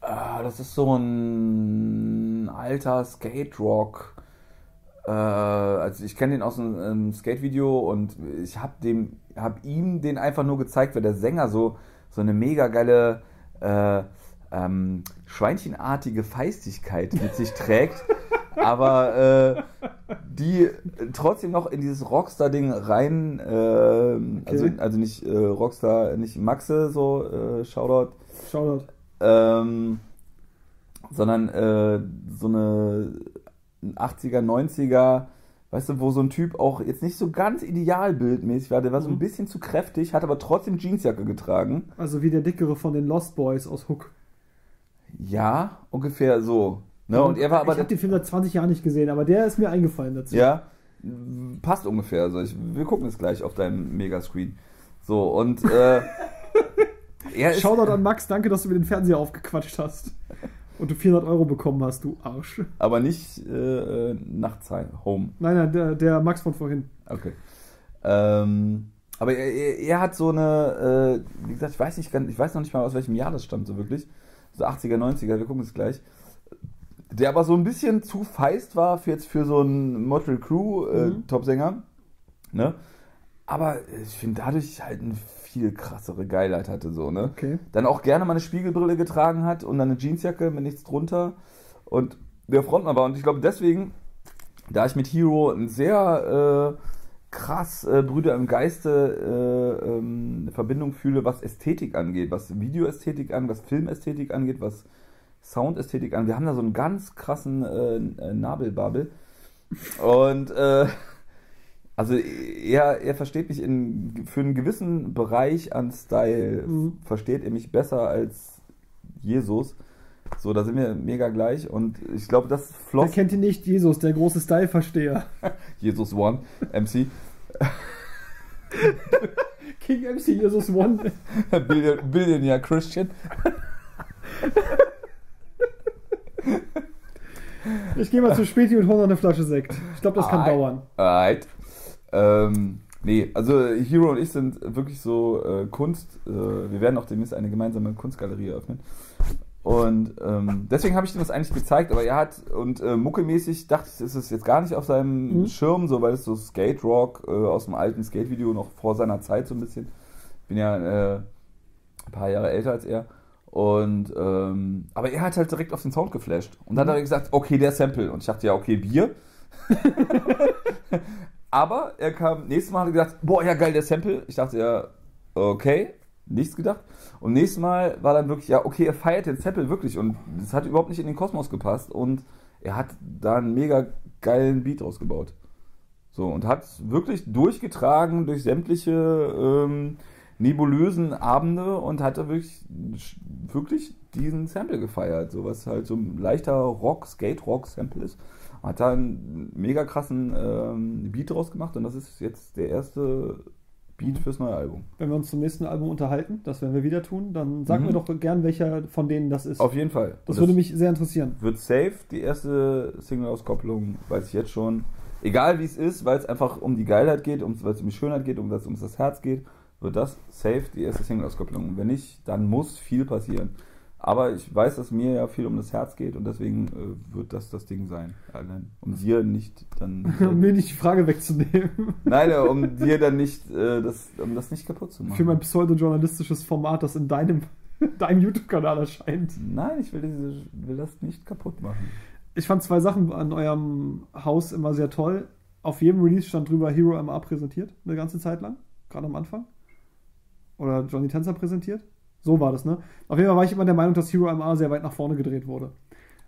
Ah, das ist so ein alter Skate Rock. Äh, also ich kenne den aus einem, einem Skate-Video und ich habe dem, hab ihm den einfach nur gezeigt, weil der Sänger so, so eine mega geile äh, ähm, Schweinchenartige Feistigkeit mit sich trägt, *laughs* aber äh, die trotzdem noch in dieses Rockstar-Ding rein, äh, also, also nicht äh, Rockstar, nicht Maxe, so äh, Shoutout, Shoutout. ähm, sondern äh, so eine 80er, 90er, weißt du, wo so ein Typ auch jetzt nicht so ganz idealbildmäßig war, der war so ein Mhm. bisschen zu kräftig, hat aber trotzdem Jeansjacke getragen. Also wie der dickere von den Lost Boys aus Hook. Ja, ungefähr so. Ne? Und er war aber ich habe den Film seit 20 Jahren nicht gesehen, aber der ist mir eingefallen dazu. Ja, passt ungefähr. Also ich, wir gucken es gleich auf deinem Megascreen. So, und äh, *laughs* er ist, Shoutout an Max, danke, dass du mir den Fernseher aufgequatscht hast. Und du 400 Euro bekommen hast, du Arsch. aber nicht äh, Nachtzeit, Home. Nein, nein, der, der Max von vorhin. Okay. Ähm, aber er, er, er hat so eine, äh, wie gesagt, ich weiß nicht ich weiß noch nicht mal aus welchem Jahr das stammt, so wirklich. So 80er, 90er, wir gucken es gleich. Der aber so ein bisschen zu feist war für jetzt für so einen Motley Crew äh, Mhm. Topsänger. Ne? Aber ich finde dadurch halt eine viel krassere Geilheit hatte so, ne? Okay. Dann auch gerne mal eine Spiegelbrille getragen hat und dann eine Jeansjacke mit nichts drunter und der Frontmann war. Und ich glaube deswegen, da ich mit Hero ein sehr äh, krass äh, Brüder im Geiste äh, ähm, eine Verbindung fühle, was Ästhetik angeht, was Videoästhetik angeht, was Filmästhetik angeht, was Soundästhetik angeht. Wir haben da so einen ganz krassen äh, äh, Nabelbabel. Und äh, also er, er versteht mich in, für einen gewissen Bereich an Style, Mhm. versteht er mich besser als Jesus. So, da sind wir mega gleich und ich glaube, das Wer floss kennt ihn nicht? Jesus, der große Style-Versteher. *laughs* Jesus One, MC, *laughs* King MC Jesus One. *laughs* Billion, Billionaire Christian. Ich gehe mal zu Späti und hole noch eine Flasche Sekt. Ich glaube, das kann Ei. dauern. Alright. Ähm, nee, also Hero und ich sind wirklich so äh, Kunst. Äh, wir werden auch demnächst eine gemeinsame Kunstgalerie eröffnen. Und ähm, deswegen habe ich ihm das eigentlich gezeigt, aber er hat, und äh, muckemäßig dachte ich, ist es jetzt gar nicht auf seinem Mhm. Schirm, so weil es so Skate Rock äh, aus dem alten Skate-Video noch vor seiner Zeit so ein bisschen. Ich bin ja äh, ein paar Jahre älter als er. Und ähm, aber er hat halt direkt auf den Sound geflasht. Und dann hat er gesagt, okay, der Sample. Und ich dachte, ja, okay, Bier. *laughs* Aber er kam, nächstes Mal hat er gesagt, boah, ja geil, der Sample. Ich dachte ja, okay, nichts gedacht. Und nächstes Mal war dann wirklich, ja, okay, er feiert den Sample wirklich und das hat überhaupt nicht in den Kosmos gepasst und er hat da einen mega geilen Beat ausgebaut. So, und hat wirklich durchgetragen durch sämtliche ähm, nebulösen Abende und hatte wirklich, wirklich diesen Sample gefeiert. So was halt so ein leichter Rock, Skate-Rock-Sample ist. Hat da einen mega krassen ähm, Beat draus gemacht und das ist jetzt der erste Beat fürs neue Album. Wenn wir uns zum nächsten Album unterhalten, das werden wir wieder tun, dann sag Mhm. mir doch gern, welcher von denen das ist. Auf jeden Fall. das Und würde mich sehr interessieren. wird safe die erste Single-Auskopplung, weiß ich jetzt schon. Egal wie es ist, weil es einfach um die Geilheit geht, um, weil es um die Schönheit geht, um das um das Herz geht, wird das safe die erste Single-Auskopplung. Und wenn nicht, dann muss viel passieren. Aber ich weiß, dass mir ja viel um das Herz geht und deswegen äh, wird das das Ding sein. Allein, um dir nicht dann. *laughs* Um mir nicht die Frage wegzunehmen. Nein, äh, um dir dann nicht, äh, das, um das nicht kaputt zu machen. Für mein pseudojournalistisches Format, das in deinem, *laughs* deinem YouTube-Kanal erscheint. Nein, ich will, diese, will das nicht kaputt machen. Ich fand zwei Sachen an eurem Haus immer sehr toll. Auf jedem Release stand drüber Hero MA präsentiert, eine ganze Zeit lang, gerade am Anfang. Oder Johnny Tänzer präsentiert. So war das, ne? Auf jeden Fall war ich immer der Meinung, dass Hero MA sehr weit nach vorne gedreht wurde.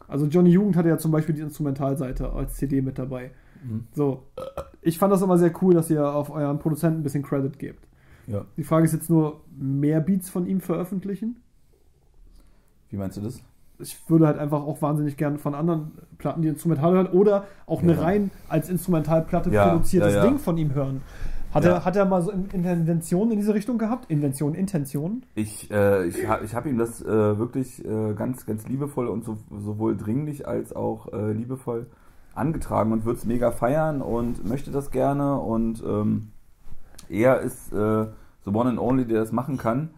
Also Johnny Jugend hatte ja zum Beispiel die Instrumentalseite als CD mit dabei. Mhm. So. Ich fand das immer sehr cool, dass ihr auf euren Produzenten ein bisschen Credit gebt. Ja. Die Frage ist jetzt nur, mehr Beats von ihm veröffentlichen? Wie meinst du das? ich würde halt einfach auch wahnsinnig gerne von anderen Platten die Instrumental hören oder auch eine Ja. rein als Instrumentalplatte Ja, produziertes. Ding von ihm hören. Hat, Ja. er, hat er mal so In- Interventionen in diese Richtung gehabt? Inventionen, Intentionen? Ich, äh, ich habe ich hab ihm das äh, wirklich äh, ganz, ganz liebevoll und so, sowohl dringlich als auch äh, liebevoll angetragen und würde es mega feiern und möchte das gerne und ähm, er ist äh, the one and only, der das machen kann.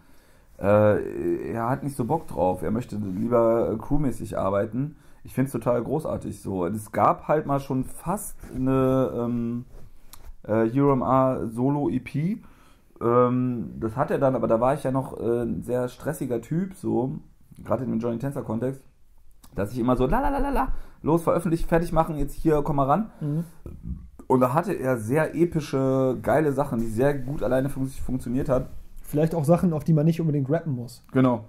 Äh, er hat nicht so Bock drauf. Er möchte lieber crewmäßig arbeiten. ich finde es total großartig. So, es gab halt mal schon fast eine ähm, äh, Hero MA Solo EP. Ähm, das hat er dann, aber da war ich ja noch äh, ein sehr stressiger Typ, so, gerade in dem Johnny Tensor Kontext, dass ich immer so, la la la la la, los, veröffentlichen, fertig machen, jetzt hier, komm mal ran. Mhm. Und da hatte er sehr epische, geile Sachen, die sehr gut alleine fun funktioniert hat. Vielleicht auch Sachen, auf die man nicht unbedingt rappen muss. Genau.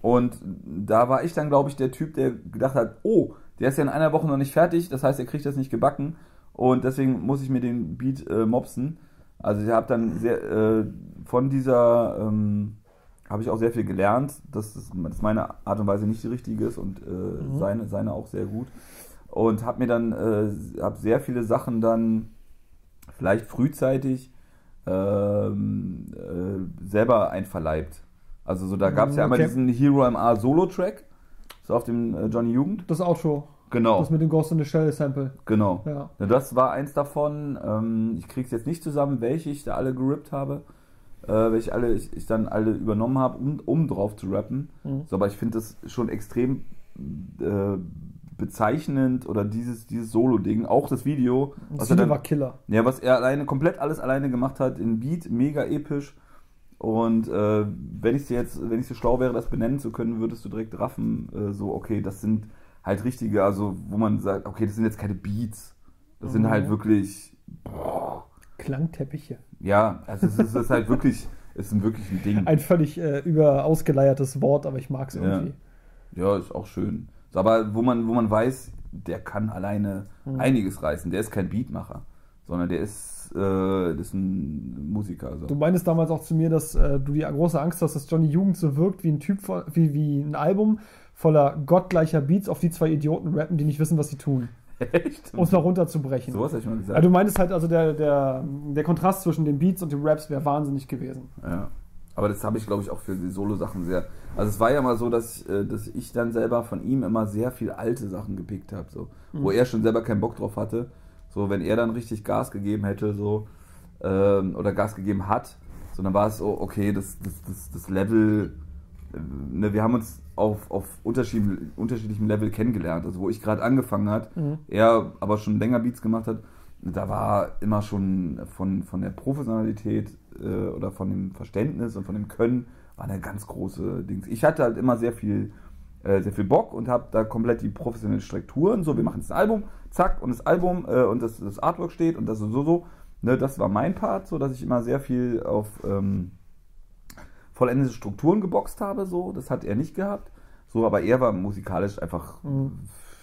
Und da war ich dann, glaube ich, der Typ, der gedacht hat, oh, der ist ja in einer Woche noch nicht fertig, das heißt, er kriegt das nicht gebacken und deswegen muss ich mir den Beat äh, mopsen. Also ich habe dann sehr, äh, von dieser, ähm, habe ich auch sehr viel gelernt, dass, das, dass meine Art und Weise nicht die richtige ist und äh, Mhm. seine, seine auch sehr gut. Und habe mir dann, äh, habe sehr viele Sachen dann vielleicht frühzeitig ähm, äh, selber einverleibt. Also so, da gab es ja einmal Okay. diesen Hero MA Solo-Track, so auf dem äh, Johnny Jugend. Das Outro. Genau, Das mit dem Ghost in the Shell Sample. genau. Ja. Ja, das war eins davon. Ähm, ich krieg's jetzt nicht zusammen, welche ich da alle gerippt habe. Äh, welche alle ich, ich dann alle übernommen habe, um, um drauf zu rappen. Mhm. So, aber ich finde das schon extrem äh, bezeichnend oder dieses, dieses Solo-Ding, auch das Video, Das was er, Video dann, war Killer. ja, was er alleine, komplett alles alleine gemacht hat, in Beat, mega episch. Und äh, wenn ich dir jetzt, wenn ich so schlau wäre, das benennen zu können, würdest du direkt raffen, äh, so, okay, das sind halt richtige, also wo man sagt, okay, das sind jetzt keine Beats. Das sind Mhm. halt wirklich, boah, Klangteppiche. ja, also es ist, ist halt wirklich, es ist wirklich ein Ding. Ein völlig äh, über ausgeleiertes Wort, aber ich mag es Ja. irgendwie. Ja, ist auch schön. So, aber wo man, wo man weiß, der kann alleine Mhm. einiges reißen. Der ist kein Beatmacher, sondern der ist, äh, das ist ein Musiker. So. Du meintest damals auch zu mir, dass äh, du die große Angst hast, dass Johnny Jugend so wirkt wie ein Typ, wie, wie ein Album voller gottgleicher Beats, auf die zwei Idioten rappen, die nicht wissen, was sie tun. Echt? Um es mal runterzubrechen. Sowas habe ich mal gesagt. Ja, du meintest halt, also der, der, der Kontrast zwischen den Beats und den Raps wäre wahnsinnig gewesen. Ja. Aber das habe ich, glaube ich, auch für die Solo-Sachen sehr. Also es war ja mal so, dass, äh, dass ich dann selber von ihm immer sehr viel alte Sachen gepickt habe, so, wo er schon selber keinen Bock drauf hatte. So, wenn er dann richtig Gas gegeben hätte, so, ähm, oder Gas gegeben hat, so, dann war es so, okay, das, das, das, das Level, ne, wir haben uns auf, auf unterschiedlich, unterschiedlichem Level kennengelernt. Also wo ich gerade angefangen hat, Mhm. er aber schon länger Beats gemacht hat, da war immer schon von, von der Professionalität äh, oder von dem Verständnis und von dem Können war eine ganz große Dings. Ich hatte halt immer sehr viel, äh, sehr viel Bock und habe da komplett die professionellen Strukturen. So, wir machen jetzt ein Album, zack, und das Album äh, und das, das Artwork steht und das so, so, so. Ne, das war mein Part, so dass ich immer sehr viel auf ähm, vollendete Strukturen geboxt habe. So, das hat er nicht gehabt. So, aber er war musikalisch einfach Mhm.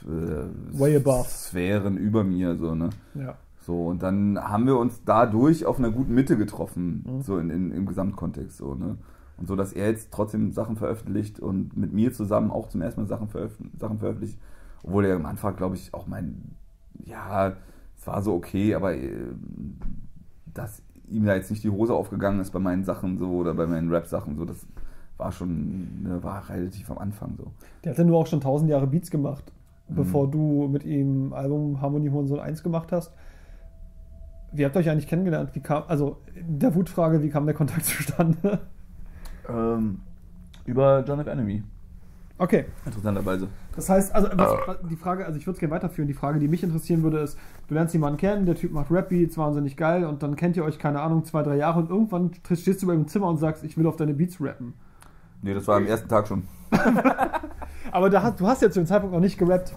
äh, Way above. Sphären über mir, so, ne? Ja. So, und dann haben wir uns dadurch auf einer guten Mitte getroffen, Mhm. so in, in, im Gesamtkontext, so, ne? Und so, dass er jetzt trotzdem Sachen veröffentlicht und mit mir zusammen auch zum ersten Mal Sachen, veröf Sachen veröffentlicht, obwohl er am Anfang, glaube ich, auch mein, ja, es war so okay, aber äh, dass ihm da jetzt nicht die Hose aufgegangen ist bei meinen Sachen so oder bei meinen Rap-Sachen, so, das war schon, ne, war relativ am Anfang so. Der hat ja nur auch schon tausend Jahre Beats gemacht, Mhm. bevor du mit ihm Album Harmonie Hurensohn 1 gemacht hast. Wie habt ihr euch eigentlich kennengelernt? Wie kam, also der Wutfrage, wie kam der Kontakt *laughs* zustande? Ähm, über John F. Enemy, Okay, interessanterweise. das heißt, also was, was- die Frage, also ich würde es gerne weiterführen. Die Frage, die mich interessieren würde, ist, du lernst jemanden kennen, der Typ macht Rap-Beats, wahnsinnig geil, und dann kennt ihr euch, keine Ahnung, zwei, drei Jahre und irgendwann stehst du bei ihm im Zimmer und sagst, ich will auf deine Beats rappen. Nee, das war am ersten Tag schon. *laughs* Aber da hast, du hast ja zu dem Zeitpunkt noch nicht gerappt.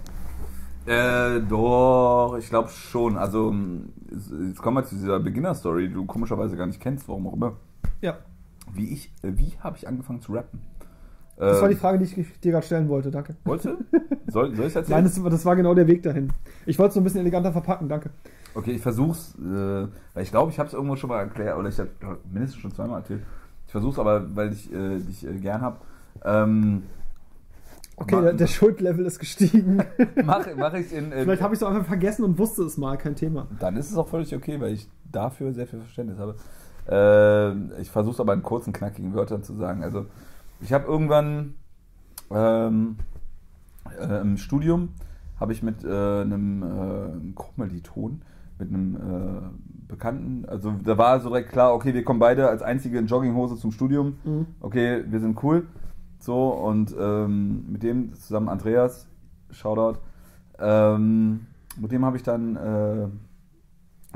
Äh, doch, ich glaube schon. Also, ähm, jetzt kommen wir zu dieser Beginner-Story, die du komischerweise gar nicht kennst, warum auch immer. Ja, Wie ich, äh, wie habe ich angefangen zu rappen? Das war Ähm, die Frage, die ich dir gerade stellen wollte, danke. Wolltest *laughs* du? Soll, soll ich es erzählen? Nein, das, das war genau der Weg dahin. Ich wollte es nur ein bisschen eleganter verpacken, danke. Okay, ich versuch's, äh, weil ich glaube, ich habe es irgendwo schon mal erklärt, oder ich habe mindestens schon zweimal erzählt. Ich versuch's aber, weil ich äh, dich äh, gern habe. Ähm, Okay, Ma- der, der Schuldlevel ist gestiegen. *laughs* mach, mach ich in. Äh, Vielleicht habe ich es einfach vergessen und wusste es mal, kein Thema. Dann ist es auch völlig okay, weil ich dafür sehr viel Verständnis habe. Äh, ich versuche es aber in kurzen, knackigen Wörtern zu sagen. Also, ich habe irgendwann ähm, äh, im Studium habe ich mit äh, einem äh, Kommiliton, mit einem äh, Bekannten, also da war so direkt klar, okay, wir kommen beide als einzige in Jogginghose zum Studium. Mhm. Okay, wir sind cool. So, und ähm, mit dem zusammen Andreas, Shoutout, Ähm, mit dem habe ich dann äh,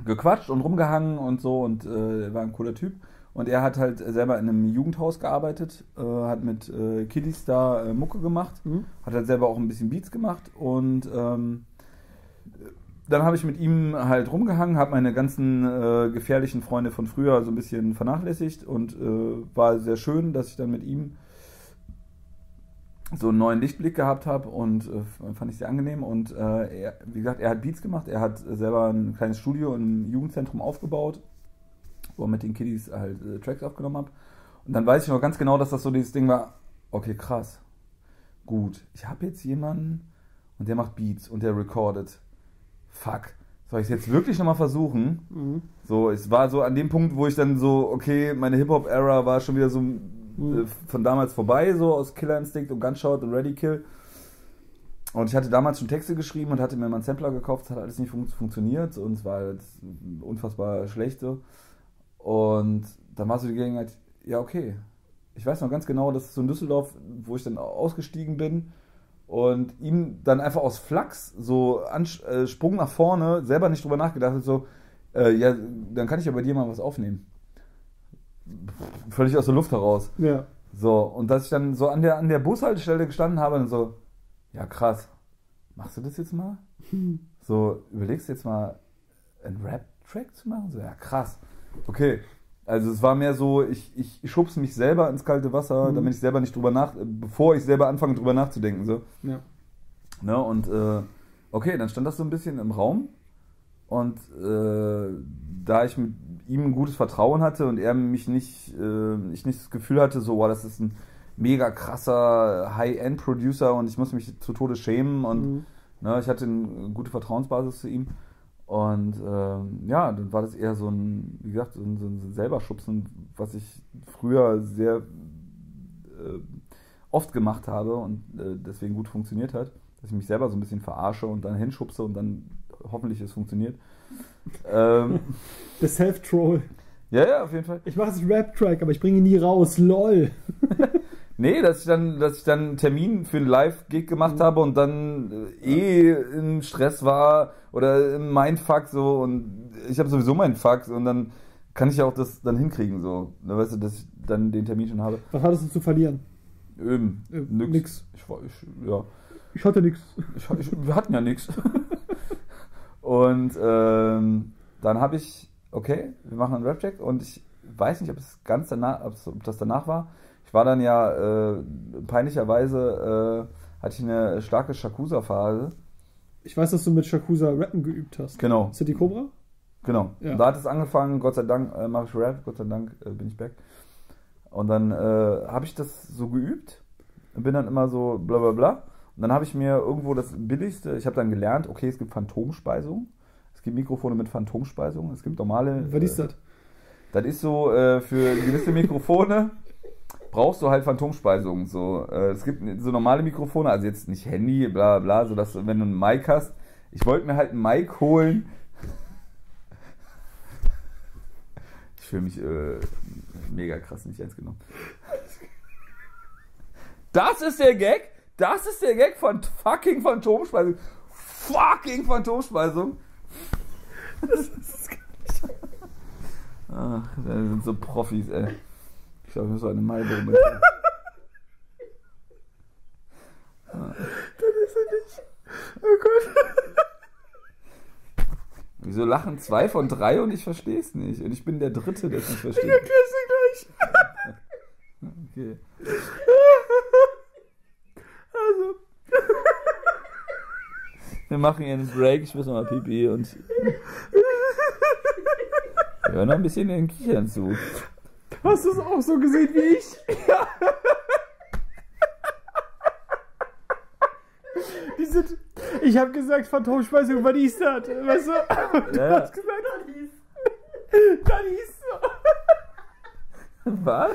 gequatscht und rumgehangen und so und äh, er war ein cooler Typ. Und er hat halt selber in einem Jugendhaus gearbeitet, äh, hat mit äh, Kiddies da äh, Mucke gemacht, Mhm. hat halt selber auch ein bisschen Beats gemacht und ähm, dann habe ich mit ihm halt rumgehangen, habe meine ganzen äh, gefährlichen Freunde von früher so ein bisschen vernachlässigt und äh, war sehr schön, dass ich dann mit ihm so einen neuen Lichtblick gehabt habe und äh, fand ich sehr angenehm. Und er, wie gesagt, er hat Beats gemacht, er hat selber ein kleines Studio im Jugendzentrum aufgebaut, wo er mit den Kiddies halt äh, Tracks aufgenommen hat. Und dann weiß ich noch ganz genau, dass das so dieses Ding war, okay, krass, gut, ich habe jetzt jemanden und der macht Beats und der recordet. Fuck, soll ich es jetzt wirklich nochmal versuchen? Mhm. So, es war so an dem Punkt, wo ich dann so, okay, meine Hip-Hop-Era war schon wieder so äh, von damals vorbei, so aus Killer Instinct und Gunshot und Ready Kill. Und ich hatte damals schon Texte geschrieben und hatte mir mal einen Sampler gekauft, es hat alles nicht fun funktioniert und es war jetzt unfassbar schlecht so. Und dann war so die Gelegenheit, ja, okay. Ich weiß noch ganz genau, das ist so in Düsseldorf, wo ich dann ausgestiegen bin und ihm dann einfach aus Flachs so äh, Sprung nach vorne, selber nicht drüber nachgedacht hat, so, äh, ja, dann kann ich ja bei dir mal was aufnehmen. Völlig aus der Luft heraus. Ja. So, und dass ich dann so an der, an der Bushaltestelle gestanden habe und so, ja krass, machst du das jetzt mal? So, überlegst du jetzt mal einen Rap-Track zu machen? So, ja krass. Okay. Also es war mehr so, ich, ich schubs mich selber ins kalte Wasser, Mhm. damit ich selber nicht drüber nach, bevor ich selber anfange drüber nachzudenken. So. Ja. Ne? Und äh, okay, dann stand das so ein bisschen im Raum. Und äh, da ich mit ihm ein gutes Vertrauen hatte und er mich nicht, äh, ich nicht das Gefühl hatte, so, wow, das ist ein mega krasser High-End-Producer und ich muss mich zu Tode schämen und Mhm. ne, ich hatte eine gute Vertrauensbasis zu ihm. Und ähm, ja, dann war das eher so ein, wie gesagt, so ein, so ein selber Schubsen, was ich früher sehr äh, oft gemacht habe und äh, deswegen gut funktioniert hat, dass ich mich selber so ein bisschen verarsche und dann hinschubse und dann hoffentlich es funktioniert. ähm, *laughs* Der Self-Troll. ja, ja, auf jeden Fall. Ich mache jetzt einen Rap-Track, aber ich bringe ihn nie raus. LOL. *laughs* Nee, dass ich dann, dass ich dann einen Termin für einen Live-Gig gemacht Mhm. habe und dann äh, eh im Stress war oder im Mindfuck so und ich habe sowieso meinen Fuck und dann kann ich ja auch das dann hinkriegen so. Ne, weißt du, dass ich dann den Termin schon habe. Was hattest du zu verlieren? Ähm, Äh, nix. nix. Ich, war- ich, ja, Ich hatte nichts. ich, ich, wir hatten ja nichts. *laughs* Und ähm, dann habe ich, okay, wir machen einen Rap-Check und ich weiß nicht, ob es ganz danach, ob das danach war. Ich war dann ja äh, peinlicherweise äh, hatte ich eine starke Shakusa-Phase. Ich weiß, dass du mit Shakusa Rappen geübt hast. Genau, City Cobra? genau. Ja. Und da hat es angefangen, Gott sei Dank äh, mache ich Rap, Gott sei Dank äh, bin ich back. Und dann äh, habe ich das so geübt und bin dann immer so bla bla bla. Und dann habe ich mir irgendwo das billigste, ich habe dann gelernt, okay, es gibt Phantomspeisung. Es gibt Mikrofone mit Phantomspeisung. Es gibt normale. Was ist äh, das? Das ist so, äh, für gewisse Mikrofone brauchst du halt Phantomspeisung. So, äh, es gibt so normale Mikrofone, also jetzt nicht Handy, bla bla, so dass du, wenn du ein Mic hast, ich wollte mir halt ein Mic holen. Ich fühle mich äh, mega krass nicht ernst genommen. Das ist der Gag? Das ist der Gag von fucking Phantomspeisung. Fucking Phantomspeisung. Ach, das sind so Profis, ey. Ich glaube, ich muss so eine Marlboro mit. *laughs* Oh Gott. Wieso lachen zwei von drei und ich verstehe es nicht? Und ich bin der Dritte, der es nicht versteht. Erklär's dir gleich. Okay. Also, Wir machen hier einen Break, ich muss noch mal pipi und. *laughs* Wir hören noch ein bisschen den Kichern zu. Hast du es auch so gesehen wie ich? Ja. Die sind, ich habe gesagt, Phantomspeisung, was ist das? Weißt du? Und du Ja. hast gesagt, das ist Was?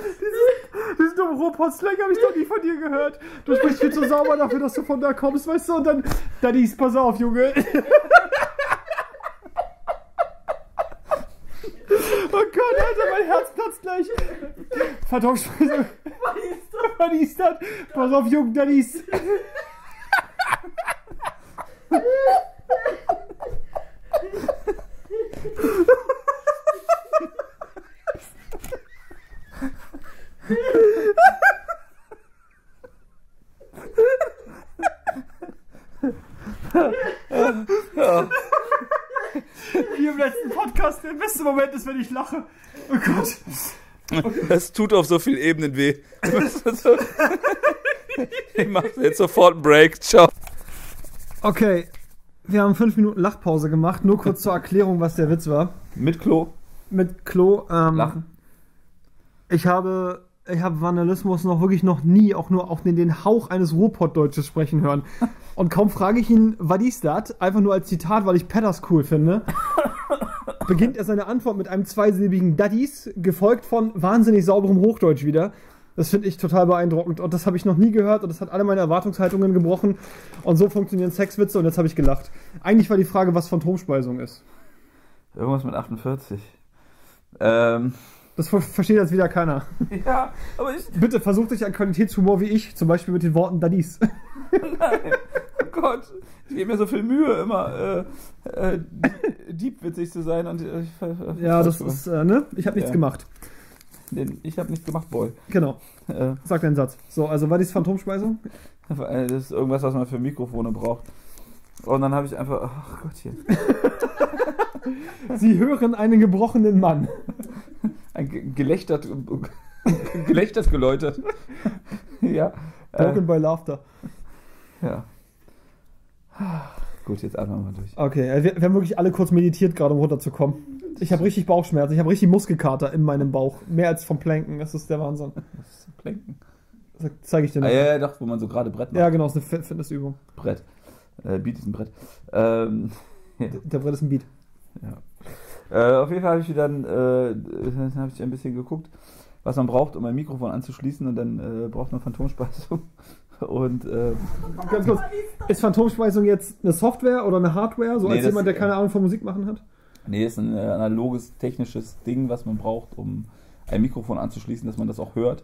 Diesen dummen Robot-Slang habe ich doch nie von dir gehört. Du sprichst viel zu sauber dafür, dass du von da kommst, weißt du? Und dann, Daddies, pass auf, Junge. Oh Gott, Alter, mein Herz platzt gleich. Phantomspeisung. Was ist das? Pass auf, Junge, Daddies. Wie im letzten Podcast, der beste Moment ist, wenn ich lache. Es tut auf so vielen Ebenen weh. *laughs* ich mache jetzt sofort einen Break. Ciao. Okay, wir haben fünf Minuten Lachpause gemacht. Nur kurz zur Erklärung, was der Witz war. Mit Klo. Mit Klo. Ähm, Lachen. Ich habe, ich habe Vandalismus noch wirklich noch nie, auch nur auch in den Hauch eines Ruhrpottdeutsches sprechen hören. Und kaum frage ich ihn, was ist das? Einfach nur als Zitat, weil ich Petters cool finde. Beginnt er seine Antwort mit einem zweisilbigen Daddies, gefolgt von wahnsinnig sauberem Hochdeutsch wieder. Das finde ich total beeindruckend und das habe ich noch nie gehört und das hat alle meine Erwartungshaltungen gebrochen und so funktionieren Sexwitze und jetzt habe ich gelacht. Eigentlich war die Frage, was Phantomspeisung ist. Irgendwas mit 48. Ähm, Das ver versteht jetzt wieder keiner. *laughs* ja, aber ich. Bitte versucht euch an Qualitätshumor wie ich, zum Beispiel mit den Worten Daddies. *laughs* Nein. Oh Gott. Ich gebe mir so viel Mühe, immer äh, äh, diebwitzig zu sein. Und, äh, ich, ver- Ja, das ist, äh, ne? Ich habe nichts Ja. gemacht. Den- Ich habe nichts gemacht, Boy. Genau. Äh, Sag deinen Satz. So, also war dies Phantomspeisung? das ist irgendwas, was man für Mikrofone braucht. Und dann habe ich einfach. Ach Gottchen. *laughs* Sie hören einen gebrochenen Mann. Ein ge- gelächtert. *laughs* gelächtert geläutert. ja. Broken Äh, by Laughter. ja. Gut, jetzt atmen wir mal durch. Okay, äh, wir, wir haben wirklich alle kurz meditiert, gerade um runterzukommen. Ich habe richtig Bauchschmerzen, ich habe richtig Muskelkater in meinem Bauch. Mehr als vom Planken, das ist der Wahnsinn. Das ist Planken. Das zeige ich dir Ah, noch. ja, ja, doch, wo man so gerade Brett macht. Ja, genau, ist eine Fit- Fitnessübung. Brett. Äh, Beat ist ein Brett. Ähm, *laughs* Der Brett ist ein Beat. Ja. Äh, auf jeden Fall habe ich dann, äh, habe ich ein bisschen geguckt, was man braucht, um ein Mikrofon anzuschließen und dann äh, braucht man Phantomspeisung. *laughs* Und äh, Ganz kurz, ist Phantomspeisung jetzt eine Software oder eine Hardware? So Nee, als das- jemand, der keine Ahnung von Musik machen hat? nee, ist ein äh, analoges, technisches Ding, was man braucht, um ein Mikrofon anzuschließen, dass man das auch hört.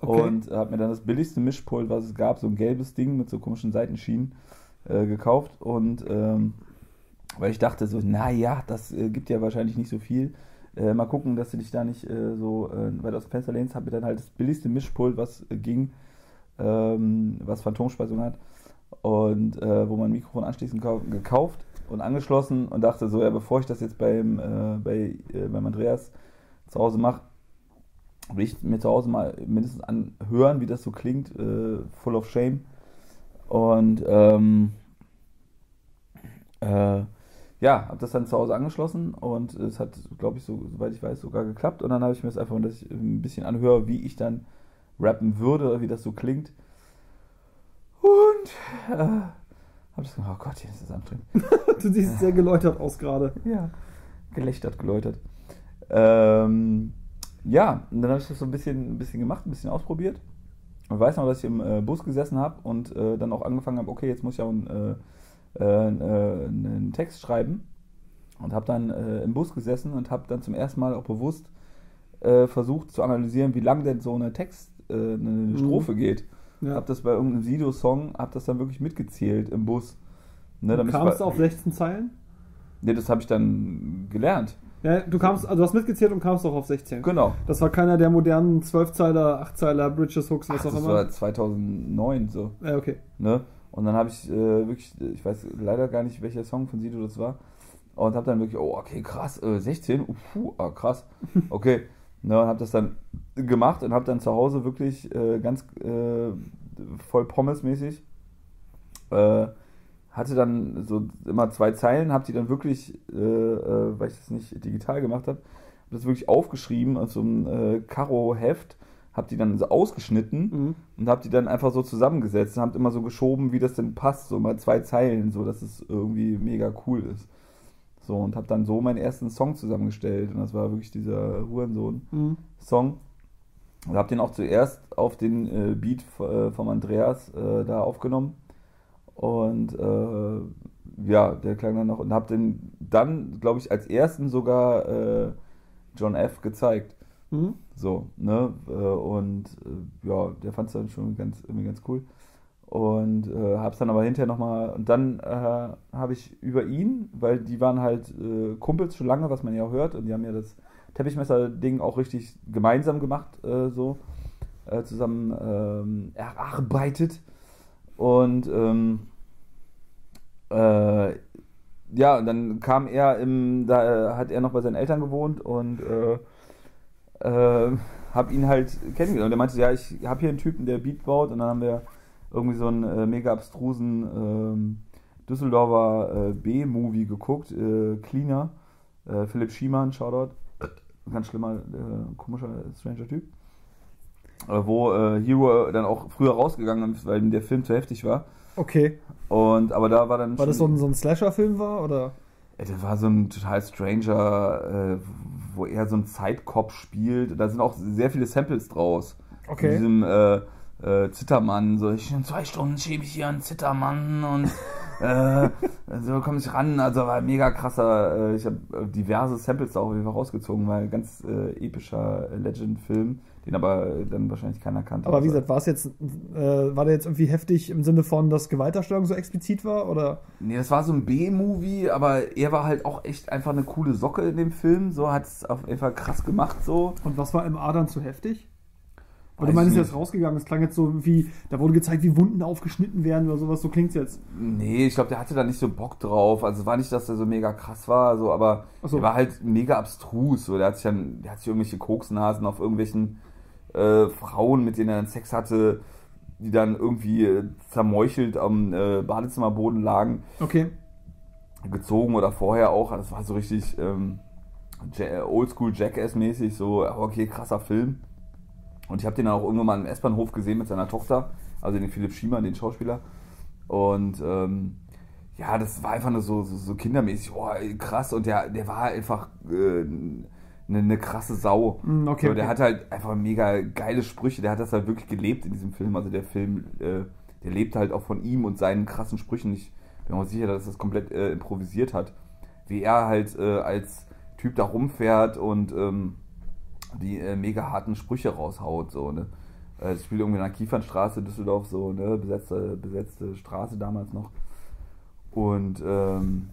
Okay. Und habe mir dann das billigste Mischpult, was es gab, so ein gelbes Ding mit so komischen Seitenschienen, äh, gekauft. Und ähm, weil ich dachte so, naja, das äh, gibt ja wahrscheinlich nicht so viel. Äh, mal gucken, dass du dich da nicht äh, so äh, weit aus dem Fenster lehnst. Habe mir dann halt das billigste Mischpult, was äh, ging, ähm, was Phantomspeisung hat und äh, wo man ein Mikrofon anschließen kau gekauft und angeschlossen und dachte so, ja, bevor ich das jetzt beim, bei, beim Andreas zu Hause mache, will ich mir zu Hause mal mindestens anhören, wie das so klingt, full of shame. Und ähm, äh, ja, habe das dann zu Hause angeschlossen und es hat, glaube ich, so, soweit ich weiß, sogar geklappt. Und dann habe ich mir das einfach, dass ich ein bisschen anhöre, wie ich dann rappen würde, wie das so klingt. Und äh, habe das gemacht, oh Gott, das ist anstrengend. *laughs* Du siehst sehr geläutert aus gerade. Ja, gelächtert, geläutert. Ähm, ja, und dann habe ich das so ein bisschen, ein bisschen gemacht, ein bisschen ausprobiert. Und weiß noch, dass ich im äh, Bus gesessen habe und äh, dann auch angefangen habe, okay, jetzt muss ich auch einen, äh, äh, einen Text schreiben. Und habe dann äh, im Bus gesessen und habe dann zum ersten Mal auch bewusst äh, versucht zu analysieren, wie lang denn so eine Text, äh, eine Strophe geht. Ja. Hab das bei irgendeinem Sido-Song, hab das dann wirklich mitgezählt im Bus. Ne, ich kamst du auf 16 Zeilen? Ne, das habe ich dann gelernt. Ja, du kamst, also du hast mitgezählt und kamst auch auf 16. Genau. Das war keiner der modernen 12-Zeiler, 8-Zeiler, Bridges, Hooks, was Ach, auch das immer. war 2009 so. Ja, okay. Ne? Und dann habe ich äh, wirklich, ich weiß leider gar nicht, welcher Song von Sido das war. Und habe dann wirklich, oh, okay, krass, äh, 16, uh, puh, ah, krass, *laughs* okay. Ne, und habe das dann gemacht und habe dann zu Hause wirklich äh, ganz äh, voll Pommes-mäßig, äh, hatte dann so immer zwei Zeilen, habe die dann wirklich, äh, weil ich das nicht digital gemacht habe, habe das wirklich aufgeschrieben aus so einem Karo-Heft, habe die dann so ausgeschnitten Mhm. und habe die dann einfach so zusammengesetzt und habe immer so geschoben, wie das denn passt, so mal zwei Zeilen, so dass es irgendwie mega cool ist. So und habe dann so meinen ersten Song zusammengestellt und das war wirklich dieser Hurensohn-Song. Mhm. Und habe den auch zuerst auf den äh, Beat äh, vom Andreas äh, da aufgenommen. Und äh, ja, der klang dann noch und habe den dann, glaube ich, als ersten sogar äh, John F. gezeigt. Mhm. So, ne? Äh, Und äh, ja, der fand es dann schon ganz, irgendwie ganz cool. Und äh, hab's dann aber hinterher nochmal. Und dann äh, habe ich über ihn, weil die waren halt äh, Kumpels schon lange, was man ja auch hört, und die haben ja das Teppichmesser-Ding auch richtig gemeinsam gemacht, äh, so äh, zusammen ähm, erarbeitet. Und ähm, äh, ja, und dann kam er im, da hat er noch bei seinen Eltern gewohnt und äh, äh, hab ihn halt kennengelernt. Und er meinte, ja, ich habe hier einen Typen, der Beat baut und dann haben wir irgendwie so einen äh, mega abstrusen ähm, Düsseldorfer äh, B-Movie geguckt, äh, Cleaner, äh, Philipp Schiemann, Shoutout, ganz schlimmer, äh, komischer, stranger Typ, wo Hero dann auch früher rausgegangen ist, weil der Film zu heftig war. Okay. Und aber da war dann Weil das so schon- ein, so ein Slasher-Film war, oder? Das war so ein total stranger, äh, wo er so einen Zeitkopf spielt. Da sind auch sehr viele Samples draus. Okay. Mit diesem äh, äh, Zittermann, so ich in zwei Stunden schiebe ich hier einen Zittermann und äh, *laughs* so komme ich ran. Also war mega krasser. Äh, ich habe diverse Samples da auch auf jeden Fall rausgezogen, weil ganz äh, epischer äh, Legend-Film, den aber äh, dann wahrscheinlich keiner kannte. Aber wie gesagt, war es jetzt, äh, war der jetzt irgendwie heftig im Sinne von, dass Gewaltdarstellung so explizit war, oder? Nee, das war so ein B-Movie, aber er war halt auch echt einfach eine coole Socke in dem Film. So hat es auf jeden Fall krass gemacht. So. Und was war im Adern zu heftig? Weiß du meinst, er ist rausgegangen, es klang jetzt so wie, da wurde gezeigt, wie Wunden aufgeschnitten werden oder sowas, so klingt's jetzt. Nee, ich glaube, der hatte da nicht so Bock drauf. Also es war nicht, dass der so mega krass war, so, aber so. der war halt mega abstrus. So. Der hat sich dann, der hat sich irgendwelche Koksnasen auf irgendwelchen äh, Frauen, mit denen er dann Sex hatte, die dann irgendwie äh, zermeuchelt am äh, Badezimmerboden lagen, Okay. gezogen oder vorher auch. Das war so richtig ähm, Oldschool Jackass-mäßig, so, okay, krasser Film. Und ich habe den dann auch irgendwann mal im S-Bahnhof gesehen mit seiner Tochter, also den Philipp Schiemann, den Schauspieler. Und ähm, ja, das war einfach nur so, so, so kindermäßig, oh, krass. Und der, der war einfach äh, eine, eine krasse Sau. Mm, okay, so, der okay. hat halt einfach mega geile Sprüche, der hat das halt wirklich gelebt in diesem Film. Also der Film, äh, der lebt halt auch von ihm und seinen krassen Sprüchen. Ich bin mir auch sicher, dass er das komplett äh, improvisiert hat. Wie er halt äh, als Typ da rumfährt und ähm, die äh, mega harten Sprüche raushaut. So, ne? Äh, Das spielt irgendwie in der Kiefernstraße, Düsseldorf, so, ne? Besetzte, besetzte Straße damals noch. Und ähm,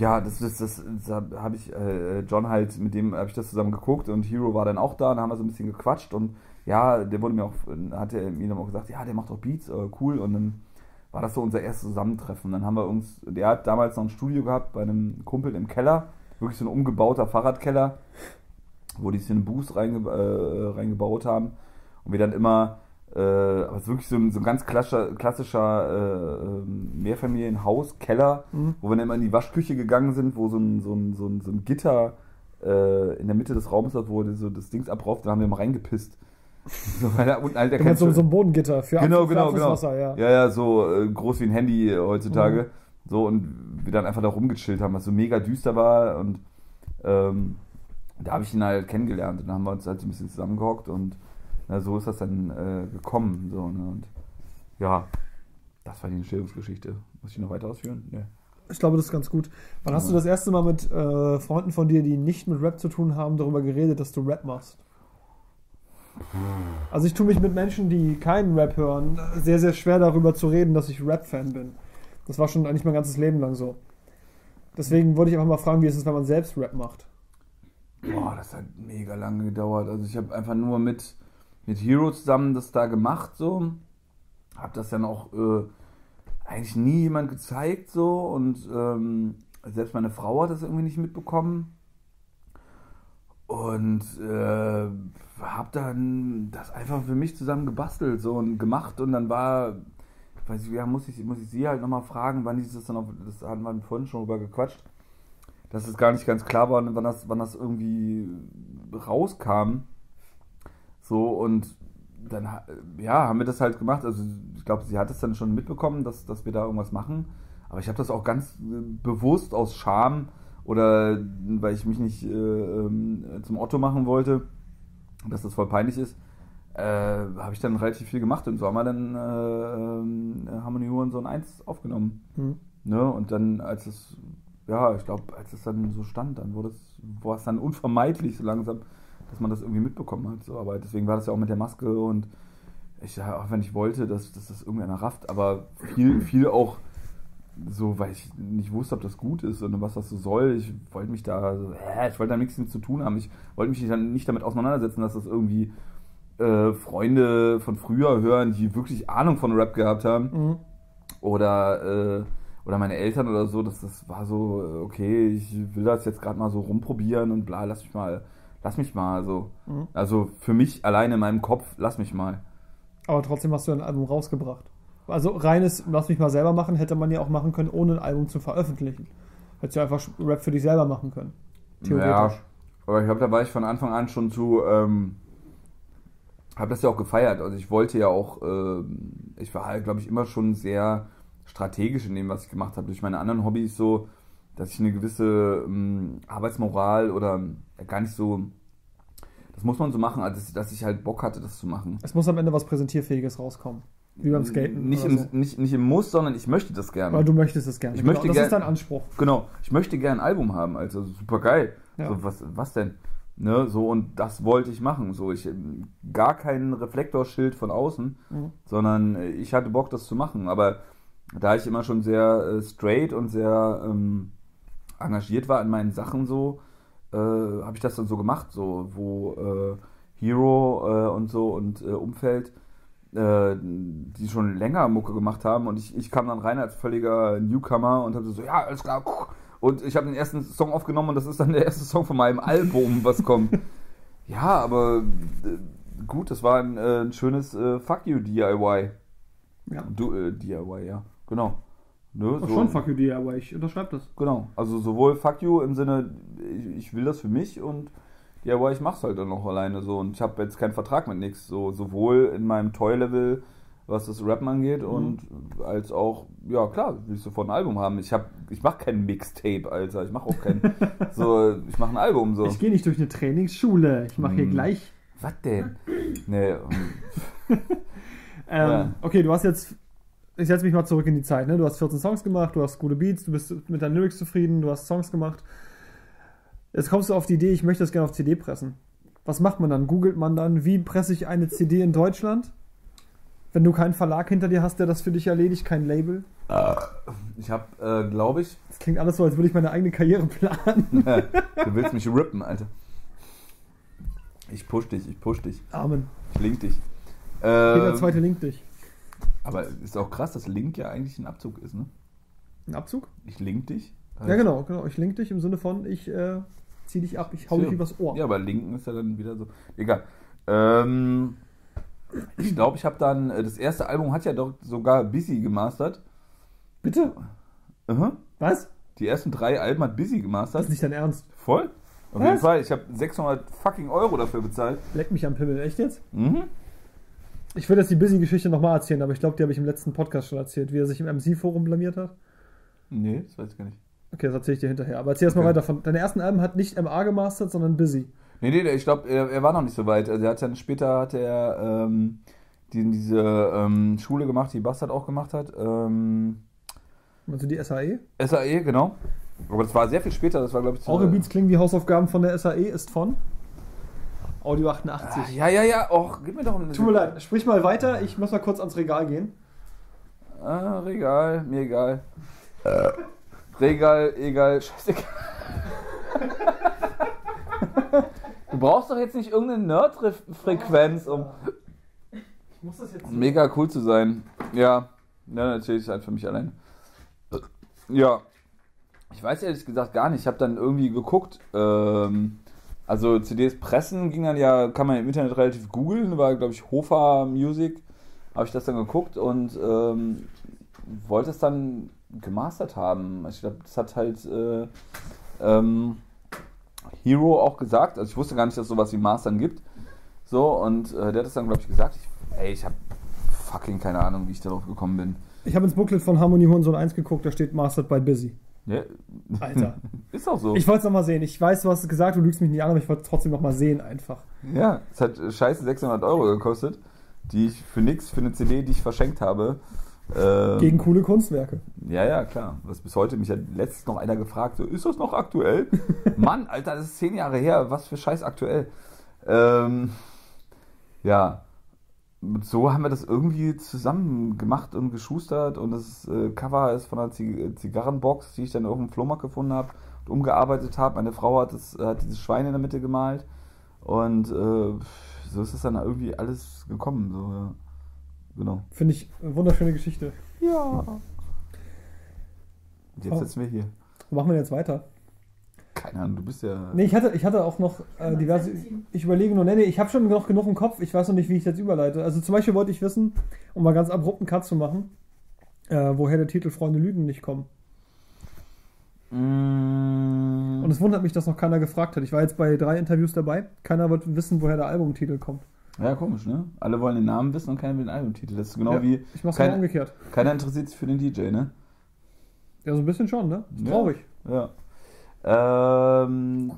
ja, das, das, das, das habe ich, äh, John halt, mit dem habe ich das zusammen geguckt und Hero war dann auch da, da haben wir so ein bisschen gequatscht und ja, der wurde mir auch, hat er mir dann auch gesagt, ja, der macht auch Beats, äh, cool und dann war das so unser erstes Zusammentreffen. Dann haben wir uns, der hat damals noch ein Studio gehabt bei einem Kumpel im Keller, wirklich so ein umgebauter Fahrradkeller, wo die sich einen Boost reinge äh, reingebaut haben und wir dann immer, äh, aber es ist wirklich so ein, so ein ganz klassischer, klassischer äh, ähm, Mehrfamilienhaus, Keller, Mhm. wo wir dann immer in die Waschküche gegangen sind, wo so ein, so ein, so ein, so ein Gitter äh, in der Mitte des Raums hat, wo so das Dings abrauft, dann haben wir mal reingepisst. *laughs* So, weil da unten halt der Du meinst so, so ein Bodengitter für, Genau, Ab- genau, genau. Abflusswasser, ja. Ja, ja, so äh, groß wie ein Handy heutzutage. Mhm. So, und wir dann einfach da rumgechillt haben, was so mega düster war. Und ähm, da habe ich ihn halt kennengelernt. Und dann haben wir uns halt so ein bisschen zusammengehockt und na, so ist das dann äh, gekommen. So, ne? Und ja, das war die Entstehungsgeschichte. Muss ich noch weiter ausführen? Nee. Ich glaube, das ist ganz gut. Wann hast du das erste Mal mit äh, Freunden von dir, die nicht mit Rap zu tun haben, darüber geredet, dass du Rap machst? Also ich tue mich mit Menschen, die keinen Rap hören, sehr, sehr schwer darüber zu reden, dass ich Rap-Fan bin. Das war schon eigentlich mein ganzes Leben lang so. Deswegen wollte ich einfach mal fragen, wie es ist, wenn man selbst Rap macht. Boah, das hat mega lange gedauert. Also ich habe einfach nur mit, mit Hero zusammen das da gemacht so. Hab das dann auch äh, eigentlich nie jemand gezeigt so und ähm, selbst meine Frau hat das irgendwie nicht mitbekommen. Und äh, hab dann das einfach für mich zusammen gebastelt so und gemacht und dann war, weiß ich, ja, muss ich, muss ich sie halt nochmal fragen, wann dieses dann auf, das hatten wir vorhin schon drüber gequatscht dass es gar nicht ganz klar war, wann das, wann das irgendwie rauskam. So, und dann ja, haben wir das halt gemacht. Also ich glaube, sie hat es dann schon mitbekommen, dass, dass wir da irgendwas machen. Aber ich habe das auch ganz äh, bewusst aus Scham oder weil ich mich nicht äh, ähm, zum Otto machen wollte, dass das voll peinlich ist, äh, habe ich dann relativ viel gemacht. Im Sommer dann äh, äh, Harmony Hurensohn 1 aufgenommen. Hm. Ne? Und dann, als es, ja, ich glaube, als es dann so stand, dann wurde es, war es dann unvermeidlich so langsam, dass man das irgendwie mitbekommen hat. So. Aber deswegen war das ja auch mit der Maske und ich auch wenn ich wollte, dass, dass das irgendeiner rafft, aber viel, viel auch so, weil ich nicht wusste, ob das gut ist und was das so soll. Ich wollte mich da, so, äh, ich wollte da nichts mit zu tun haben. Ich wollte mich dann nicht damit auseinandersetzen, dass das irgendwie äh, Freunde von früher hören, die wirklich Ahnung von Rap gehabt haben. Mhm. Oder, äh, oder meine Eltern oder so, dass das war so, äh, okay, ich will das jetzt gerade mal so rumprobieren und bla, lass mich mal, lass mich mal so. Mhm. Also für mich alleine in meinem Kopf, lass mich mal. Aber trotzdem hast du ein Album rausgebracht. Also reines, lass mich mal selber machen, hätte man ja auch machen können, ohne ein Album zu veröffentlichen. Hättest du einfach Rap für dich selber machen können. Theoretisch. Ja, aber ich glaube, da war ich von Anfang an schon zu, ähm, habe das ja auch gefeiert. Also ich wollte ja auch, ähm, ich war halt, glaube ich, immer schon sehr strategisch in dem, was ich gemacht habe. Durch meine anderen Hobbys so, dass ich eine gewisse ähm, Arbeitsmoral oder äh, gar nicht so, das muss man so machen, also dass, dass ich halt Bock hatte, das zu machen. Es muss am Ende was Präsentierfähiges rauskommen. Wie beim Skaten. Nicht im, so. nicht, nicht im Muss, sondern ich möchte das gerne. Aber du möchtest es gerne. Ich genau, möchte das gern- ist dein Anspruch. Genau, ich möchte gerne ein Album haben, also super geil. Ja. So, was, was denn? Ne, so, und das wollte ich machen. So, ich gar kein Reflektorschild von außen, Mhm. sondern ich hatte Bock, das zu machen. Aber da ich immer schon sehr äh, straight und sehr ähm, engagiert war in meinen Sachen so, äh, habe ich das dann so gemacht, so, wo äh, Hero äh, und so und äh, Umfeld, äh, die schon länger Mucke gemacht haben und ich, ich kam dann rein als völliger Newcomer und habe so, ja, alles klar, und ich habe den ersten Song aufgenommen und das ist dann der erste Song von meinem Album, was kommt. *laughs* ja, aber gut, das war ein, ein schönes Fuck You DIY. Ja. Du, äh, DIY, ja, genau. Ne, Oh, schon fuck you dir, aber ich unterschreibe das. Genau, also sowohl Fuck You im Sinne, ich, ich will das für mich und DIY, ich mach's halt dann noch alleine so und ich habe jetzt keinen Vertrag mit nix, so sowohl in meinem Toy-Level, was das Rappen angeht und als auch, ja klar, will ich sofort ein Album haben. Ich hab, ich mach kein Mixtape, Alter, ich mach auch kein, *laughs* so, ich mach ein Album so. Ich gehe nicht durch eine Trainingsschule. Ich mache hier Hm. gleich. Was denn? Nee, *laughs* *laughs* Ähm, Ja. Okay, du hast jetzt. Ich setze mich mal zurück in die Zeit. Ne? Du hast 14 Songs gemacht, du hast gute Beats, du bist mit deinen Lyrics zufrieden, du hast Songs gemacht. Jetzt kommst du auf die Idee, ich möchte das gerne auf CD pressen. Was macht man dann? Googelt man dann, wie presse ich eine CD in Deutschland? Wenn du keinen Verlag hinter dir hast, der das für dich erledigt, kein Label. ich hab, äh, glaube ich, Das klingt alles so, als würde ich meine eigene Karriere planen. *laughs* du willst mich rippen, Alter. Ich push dich, ich push dich, Amen. ich link dich. Jeder Ähm, zweite Link dich. Aber ist auch krass, dass Link ja eigentlich ein Abzug ist, ne? Ein Abzug? Ich link dich. Ja, genau, genau. Ich link dich im Sinne von, ich äh, zieh dich ab, ich hau Ja. dich übers Ohr. Ja, aber linken ist ja dann wieder so. Egal. Ähm, ich glaube, ich habe dann. äh, Das erste Album hat ja doch sogar Busy gemastert. Bitte? Aha. Was? Die ersten drei Alben hat Busy Das gemastert. ist nicht dein Ernst. Voll? Auf Was? jeden Fall. Ich habe 600 fucking Euro dafür bezahlt. Leck mich am Pimmel, echt jetzt? Mhm. Ich würde jetzt die Busy-Geschichte nochmal erzählen, aber ich glaube, die habe ich im letzten Podcast schon erzählt, wie er sich im MC-Forum blamiert hat. Nee, das weiß ich gar nicht. Okay, das erzähle ich dir hinterher. Aber erzähl erstmal Okay. weiter von. Deine ersten Alben hat nicht MA gemastert, sondern Busy. Nee, nee, ich glaube, er, er war noch nicht so weit. Also er hat dann später hat er ähm, die, diese ähm, Schule gemacht, die Bastard auch gemacht hat. Ähm, Also die SAE. SAE, genau. Aber das war sehr viel später, das war glaube ich zu- Eure Beats klingen wie Hausaufgaben von der SAE, ist von Audio Ah, 88. Ja, ja, ja, och, gib mir doch eine Tut mir leid, sprich mal weiter, ich muss mal kurz ans Regal gehen. Ah, Regal, mir egal. Regal, egal, scheißegal. Du brauchst doch jetzt nicht irgendeine Nerd-Frequenz, um Ich muss das jetzt. mega cool zu sein. Ja, ja natürlich halt für mich allein. Ja, ich weiß ehrlich gesagt gar nicht. Ich habe dann irgendwie geguckt. Ähm, also CDs pressen ging dann ja, kann man im Internet relativ googeln. War glaube ich Hofa Music. Habe ich das dann geguckt und ähm, wollte es dann gemastert haben. Ich glaube, das hat halt äh, ähm, Hero auch gesagt. Also ich wusste gar nicht, dass es sowas wie Mastern gibt. So, und äh, der hat das dann, glaube ich, gesagt. Ich, ey, ich habe fucking keine Ahnung, wie ich darauf gekommen bin. Ich habe ins Booklet von Harmony Hurensohn 1 geguckt, da steht Mastered by Busy. Ja, Alter. *laughs* ist auch so. Ich wollte es nochmal sehen. Ich weiß, du hast es gesagt, du lügst mich nicht an, aber ich wollte es trotzdem nochmal sehen einfach. ja, es hat äh, scheiße 600 Euro gekostet, die ich für nix, für eine CD, die ich verschenkt habe. Ähm, Gegen coole Kunstwerke. Ja, ja, klar. Was bis heute mich hat letztens noch einer gefragt, so, ist das noch aktuell? *laughs* Mann, Alter, das ist zehn Jahre her, was für Scheiß aktuell. Ähm, ja. So haben wir das irgendwie zusammen gemacht und geschustert und das äh, Cover ist von einer Zig Zigarrenbox, die ich dann auf dem Flohmarkt gefunden habe und umgearbeitet habe. Meine Frau hat, das, hat dieses Schwein in der Mitte gemalt und äh, so ist es dann irgendwie alles gekommen. So, ja. Genau. Finde ich eine wunderschöne Geschichte. Ja. Und jetzt Oh. sitzen wir hier. Wo machen wir jetzt weiter? Keine Ahnung, du bist ja. Nee, ich hatte, ich hatte auch noch äh, diverse. Ich überlege nur, nee, nee, ich habe schon noch genug im Kopf. Ich weiß noch nicht, wie ich das überleite. Also zum Beispiel wollte ich wissen, um mal ganz abrupten Cut zu machen, äh, woher der Titel Freunde Lügen nicht kommt. Mm, Und es wundert mich, dass noch keiner gefragt hat. Ich war jetzt bei drei Interviews dabei. Keiner wollte wissen, woher der Albumtitel kommt. ja, komisch, ne? Alle wollen den Namen wissen und keiner will den Albumtitel. Das ist genau Ja, wie. Ich mach's kein- genau umgekehrt. Keiner interessiert sich für den DJ, ne? Ja, so ein bisschen schon, ne? Ist Ja. traurig. Ja. Ähm,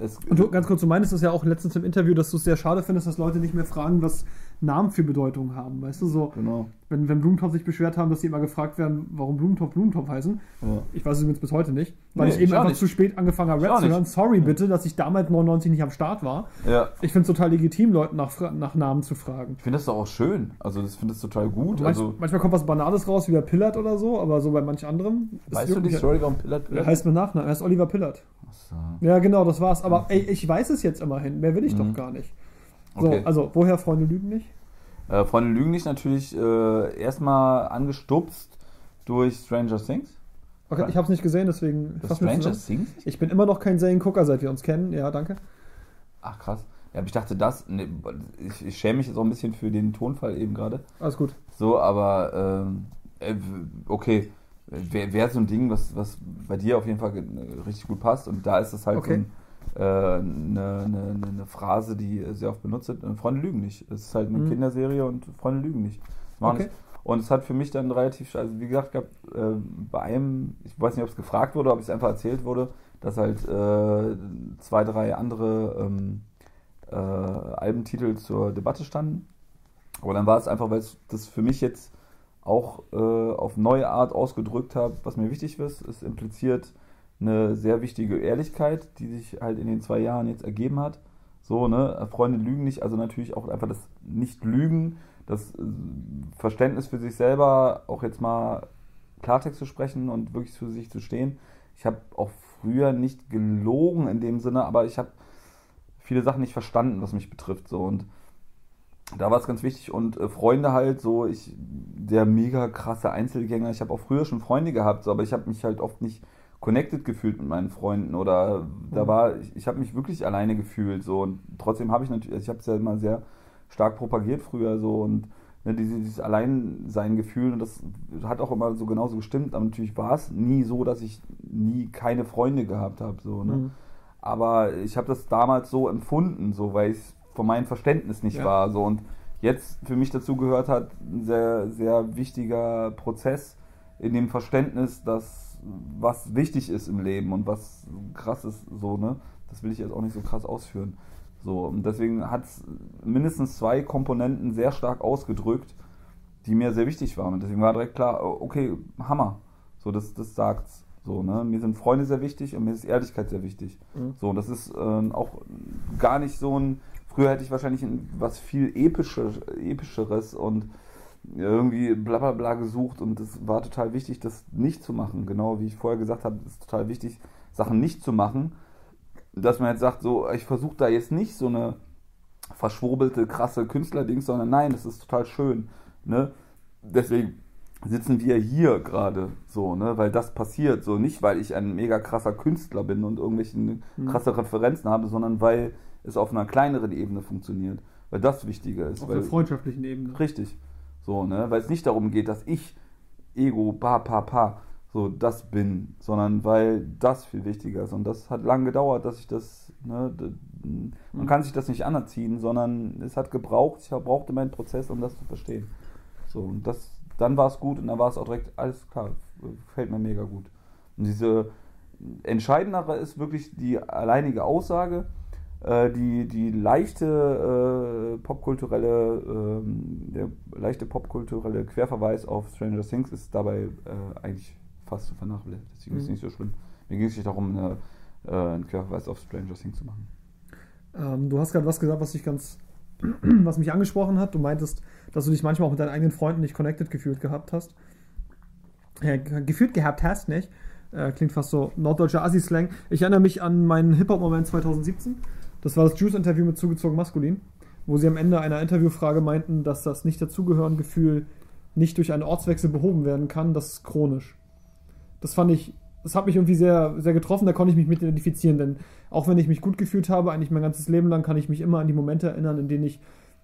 es, Und du, ganz kurz, du meintest das ja auch letztens im Interview, dass du es sehr schade findest, dass Leute nicht mehr fragen, was Namen für Bedeutung haben. Weißt du, so, Genau. wenn, wenn Blumentopf sich beschwert haben, dass sie immer gefragt werden, warum Blumentopf Blumentopf heißen. Ja. Ich weiß es übrigens bis heute nicht, weil Nee, ich eben einfach nicht. zu spät angefangen habe, Rap zu hören. Sorry bitte, dass ich damals 99 nicht am Start war. ja. Ich finde es total legitim, Leuten nach, nach Namen zu fragen. Ich finde das doch auch schön. Also, das finde ich total gut. Manch, Also, manchmal kommt was Banales raus, wie bei Pillard oder so, aber so bei manch anderem. ist weißt du die Story, warum Pillard Er Pillard? heißt mit Nachnamen, er heißt Oliver Pillard. Achso. Ja, genau, das war's. Aber ey, ich weiß es jetzt immerhin. Mehr will ich Mhm. doch gar nicht. So, Okay. also, woher Freunde lügen nicht? Äh, Freunde Lügen nicht natürlich äh, erstmal angestupst durch Stranger Things. Okay, ich habe es nicht gesehen, deswegen Das Stranger. Things? Ich bin immer noch kein Seriengucker, seit wir uns kennen. Ja, danke. Ach krass. Ja, aber ich dachte das. Ne, ich, ich schäme mich jetzt auch ein bisschen für den Tonfall eben gerade. Alles gut. So, aber ähm, äh, okay. Wäre wär so ein Ding, was, was bei dir auf jeden Fall ge- richtig gut passt. Und da ist es halt Okay. so ein, äh, eine, eine, eine Phrase, die sehr oft benutzt wird. Äh, Freunde lügen nicht. Es ist halt eine Mhm. Kinderserie und Freunde lügen nicht. Okay. es. Und es hat für mich dann relativ, also wie gesagt, gab, äh, bei einem, ich weiß nicht, ob es gefragt wurde, ob es einfach erzählt wurde, dass halt äh, zwei, drei andere ähm, äh, Albentitel zur Debatte standen. Aber dann war es einfach, weil es das für mich jetzt auch äh, auf neue Art ausgedrückt habe, was mir wichtig ist. Es impliziert eine sehr wichtige Ehrlichkeit, die sich halt in den zwei Jahren jetzt ergeben hat. So, ne, Freunde lügen nicht, also natürlich auch einfach das Nicht-Lügen, das äh, Verständnis für sich selber, auch jetzt mal Klartext zu sprechen und wirklich für sich zu stehen. Ich habe auch früher nicht gelogen in dem Sinne, aber ich habe viele Sachen nicht verstanden, was mich betrifft. So und da war es ganz wichtig und äh, Freunde halt so, ich der mega krasse Einzelgänger. Ich habe auch früher schon Freunde gehabt, so, aber ich habe mich halt oft nicht connected gefühlt mit meinen Freunden oder da Mhm. war ich, ich habe mich wirklich alleine gefühlt so und trotzdem habe ich natürlich, ich habe es ja immer sehr stark propagiert früher so und ne, diese, dieses Alleinsein-Gefühl und das hat auch immer so genauso gestimmt, aber natürlich war es nie so, dass ich nie keine Freunde gehabt habe so ne. Mhm. Aber ich habe das damals so empfunden, so weil es von meinem Verständnis nicht Ja. war. So und jetzt für mich dazu gehört hat, ein sehr, sehr wichtiger Prozess in dem Verständnis, dass was wichtig ist im Leben und was krass ist, so, ne? Das will ich jetzt auch nicht so krass ausführen. So, und deswegen hat es mindestens zwei Komponenten sehr stark ausgedrückt, die mir sehr wichtig waren. Und deswegen war direkt klar, okay, Hammer. So, das, das sagt's. So, ne? Mir sind Freunde sehr wichtig und mir ist Ehrlichkeit sehr wichtig. Mhm. So, und das ist äh, auch gar nicht so ein. Früher hätte ich wahrscheinlich ein, was viel epischer, epischeres und irgendwie bla bla bla gesucht und es war total wichtig, das nicht zu machen. Genau wie ich vorher gesagt habe, es ist total wichtig, Sachen nicht zu machen. Dass man jetzt sagt, so, ich versuche da jetzt nicht so eine verschwurbelte, krasse Künstlerdings, sondern nein, das ist total schön. Ne? Deswegen sitzen wir hier gerade so, ne, weil das passiert so nicht, weil ich ein mega krasser Künstler bin und irgendwelche Mhm. krasse Referenzen habe, sondern weil es auf einer kleineren Ebene funktioniert, weil das wichtiger ist. Auf weil, der freundschaftlichen Ebene. Richtig. So, ne, weil es nicht darum geht, dass ich Ego, pa, pa, pa, so das bin, sondern weil das viel wichtiger ist. Und das hat lange gedauert, dass ich das, ne, man Mhm. kann sich das nicht anerziehen, sondern es hat gebraucht, ich brauchte meinen Prozess, um das zu verstehen. So, und das, dann war es gut und dann war es auch direkt, alles klar, gefällt mir mega gut. Und diese entscheidendere ist wirklich die alleinige Aussage, äh, die, die leichte äh, popkulturelle, ähm, der leichte popkulturelle Querverweis auf Stranger Things ist dabei äh, eigentlich fast zu vernachlässigen. Deswegen ist es Mhm. nicht so schlimm. Mir ging es nicht darum, eine, äh, einen Querverweis auf Stranger Things zu machen. Ähm, du hast gerade was gesagt, was ich ganz *clears throat* was mich angesprochen hat. Du meintest, dass du dich manchmal auch mit deinen eigenen Freunden nicht connected gefühlt gehabt hast. Äh, gefühlt gehabt hast, nicht? Äh, klingt fast so norddeutscher Assi-Slang. Ich erinnere mich an meinen Hip-Hop-Moment 2017. Das war das Juice-Interview mit zugezogen maskulin, wo sie am Ende einer Interviewfrage meinten, dass das nicht dazugehören Gefühl nicht durch einen Ortswechsel behoben werden kann, das ist chronisch. Das fand ich, das hat mich irgendwie sehr, sehr getroffen, da konnte ich mich mit identifizieren, denn auch wenn ich mich gut gefühlt habe, eigentlich mein ganzes Leben lang, kann ich mich immer an die Momente erinnern, in denen ich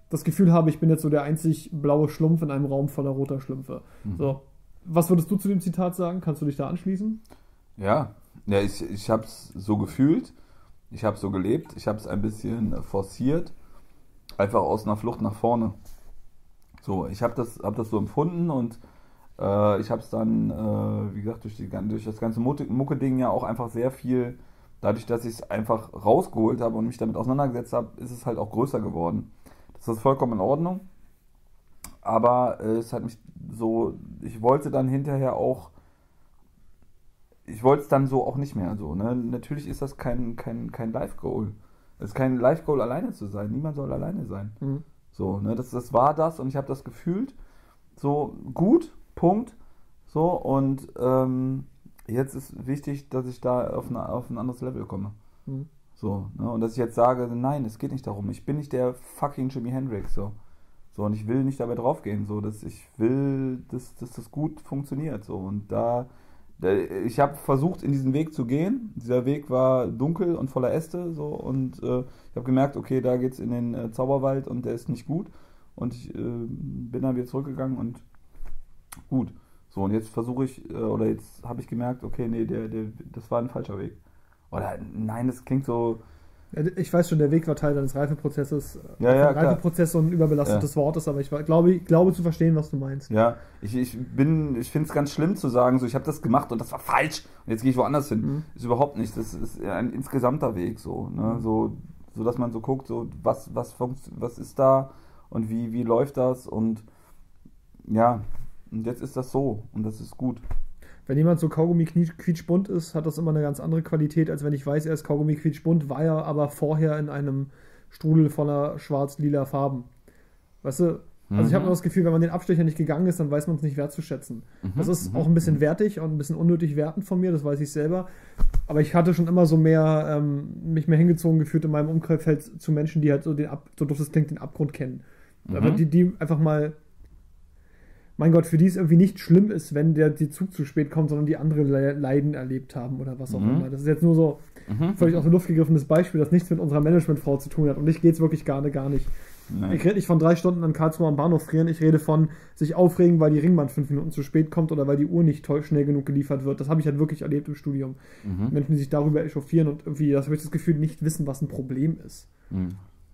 das Gefühl habe, ich bin jetzt so der einzig blaue Schlumpf in einem Raum voller roter Schlümpfe. Mhm. So. Was würdest du zu dem Zitat sagen? Kannst du dich da anschließen? Ja, ja ich, ich habe es so gefühlt, ich habe so gelebt, ich habe es ein bisschen forciert, einfach aus einer Flucht nach vorne. So, ich habe das, hab das so empfunden und äh, ich habe es dann, äh, wie gesagt, durch, die, durch das ganze Mucke-Ding ja auch einfach sehr viel, dadurch, dass ich es einfach rausgeholt habe und mich damit auseinandergesetzt habe, ist es halt auch größer geworden. Das ist vollkommen in Ordnung. Aber äh, es hat mich so, ich wollte dann hinterher auch, ich wollte es dann so auch nicht mehr so. Ne? Natürlich ist das kein, kein, kein Life-Goal. Es ist kein Life-Goal, alleine zu sein. Niemand soll alleine sein. Mhm. So, ne, das, das war das und ich habe das gefühlt. So, gut, Punkt. So, und ähm, jetzt ist wichtig, dass ich da auf, eine, auf ein anderes Level komme. Mhm. So, ne, und dass ich jetzt sage, nein, es geht nicht darum. Ich bin nicht der fucking Jimi Hendrix, so. So, und ich will nicht dabei draufgehen, so, dass ich will, dass, dass das gut funktioniert, so. Und da ich habe versucht, in diesen Weg zu gehen. Dieser Weg war dunkel und voller Äste, so, und äh, ich habe gemerkt, okay, da geht's in den äh, Zauberwald und der ist nicht gut. Und ich äh, bin dann wieder zurückgegangen und gut. So, und jetzt versuche ich, äh, oder jetzt habe ich gemerkt, okay, nee, der, der, das war ein falscher Weg. Oder nein, das klingt so. Ich weiß schon, der Weg war Teil deines Reifeprozesses. Ja, ja. Reifeprozess so ein überbelastetes Wort ist, aber ich glaube, ich glaube zu verstehen, was du meinst. Ja, ich, ich bin, ich finde es ganz schlimm zu sagen, so ich habe das gemacht und das war falsch und jetzt gehe ich woanders hin. Mhm. Ist überhaupt nicht. Das ist ein insgesamter Weg so, ne? So, so dass man so guckt, so was, was was ist da und wie, wie läuft das und ja, und jetzt ist das so und das ist gut. Wenn jemand so Kaugummi quietschbunt ist, hat das immer eine ganz andere Qualität, als wenn ich weiß, er ist Kaugummi quietschbunt, war er aber vorher in einem Strudel voller schwarz-lila Farben. Weißt du, also ich habe Mhm. immer das Gefühl, wenn man den Abstecher nicht gegangen ist, dann weiß man es nicht wertzuschätzen. Mhm, Das ist mhm, auch ein bisschen wertig und ein bisschen unnötig wertend von mir, das weiß ich selber. Aber ich hatte schon immer so mehr, ähm, mich mehr hingezogen gefühlt in meinem Umfeld zu Menschen, die halt so den, Ab so doof das klingt, den Abgrund kennen. Mhm. Aber die, die einfach mal, mein Gott, für die es irgendwie nicht schlimm ist, wenn der die Zug zu spät kommt, sondern die andere Le Leiden erlebt haben oder was auch Mhm. immer. Das ist jetzt nur so Mhm. völlig aus der Luft gegriffenes Beispiel, das nichts mit unserer Managementfrau zu tun hat. Und ich geht's wirklich gar, gar nicht. Nein. Ich rede nicht von drei Stunden an Karlsruhe am Bahnhof frieren, ich rede von sich aufregen, weil die Ringbahn fünf Minuten zu spät kommt oder weil die Uhr nicht toll, schnell genug geliefert wird. Das habe ich halt wirklich erlebt im Studium. Mhm. Menschen, die sich darüber echauffieren und irgendwie, das habe ich das Gefühl, nicht wissen, was ein Problem ist.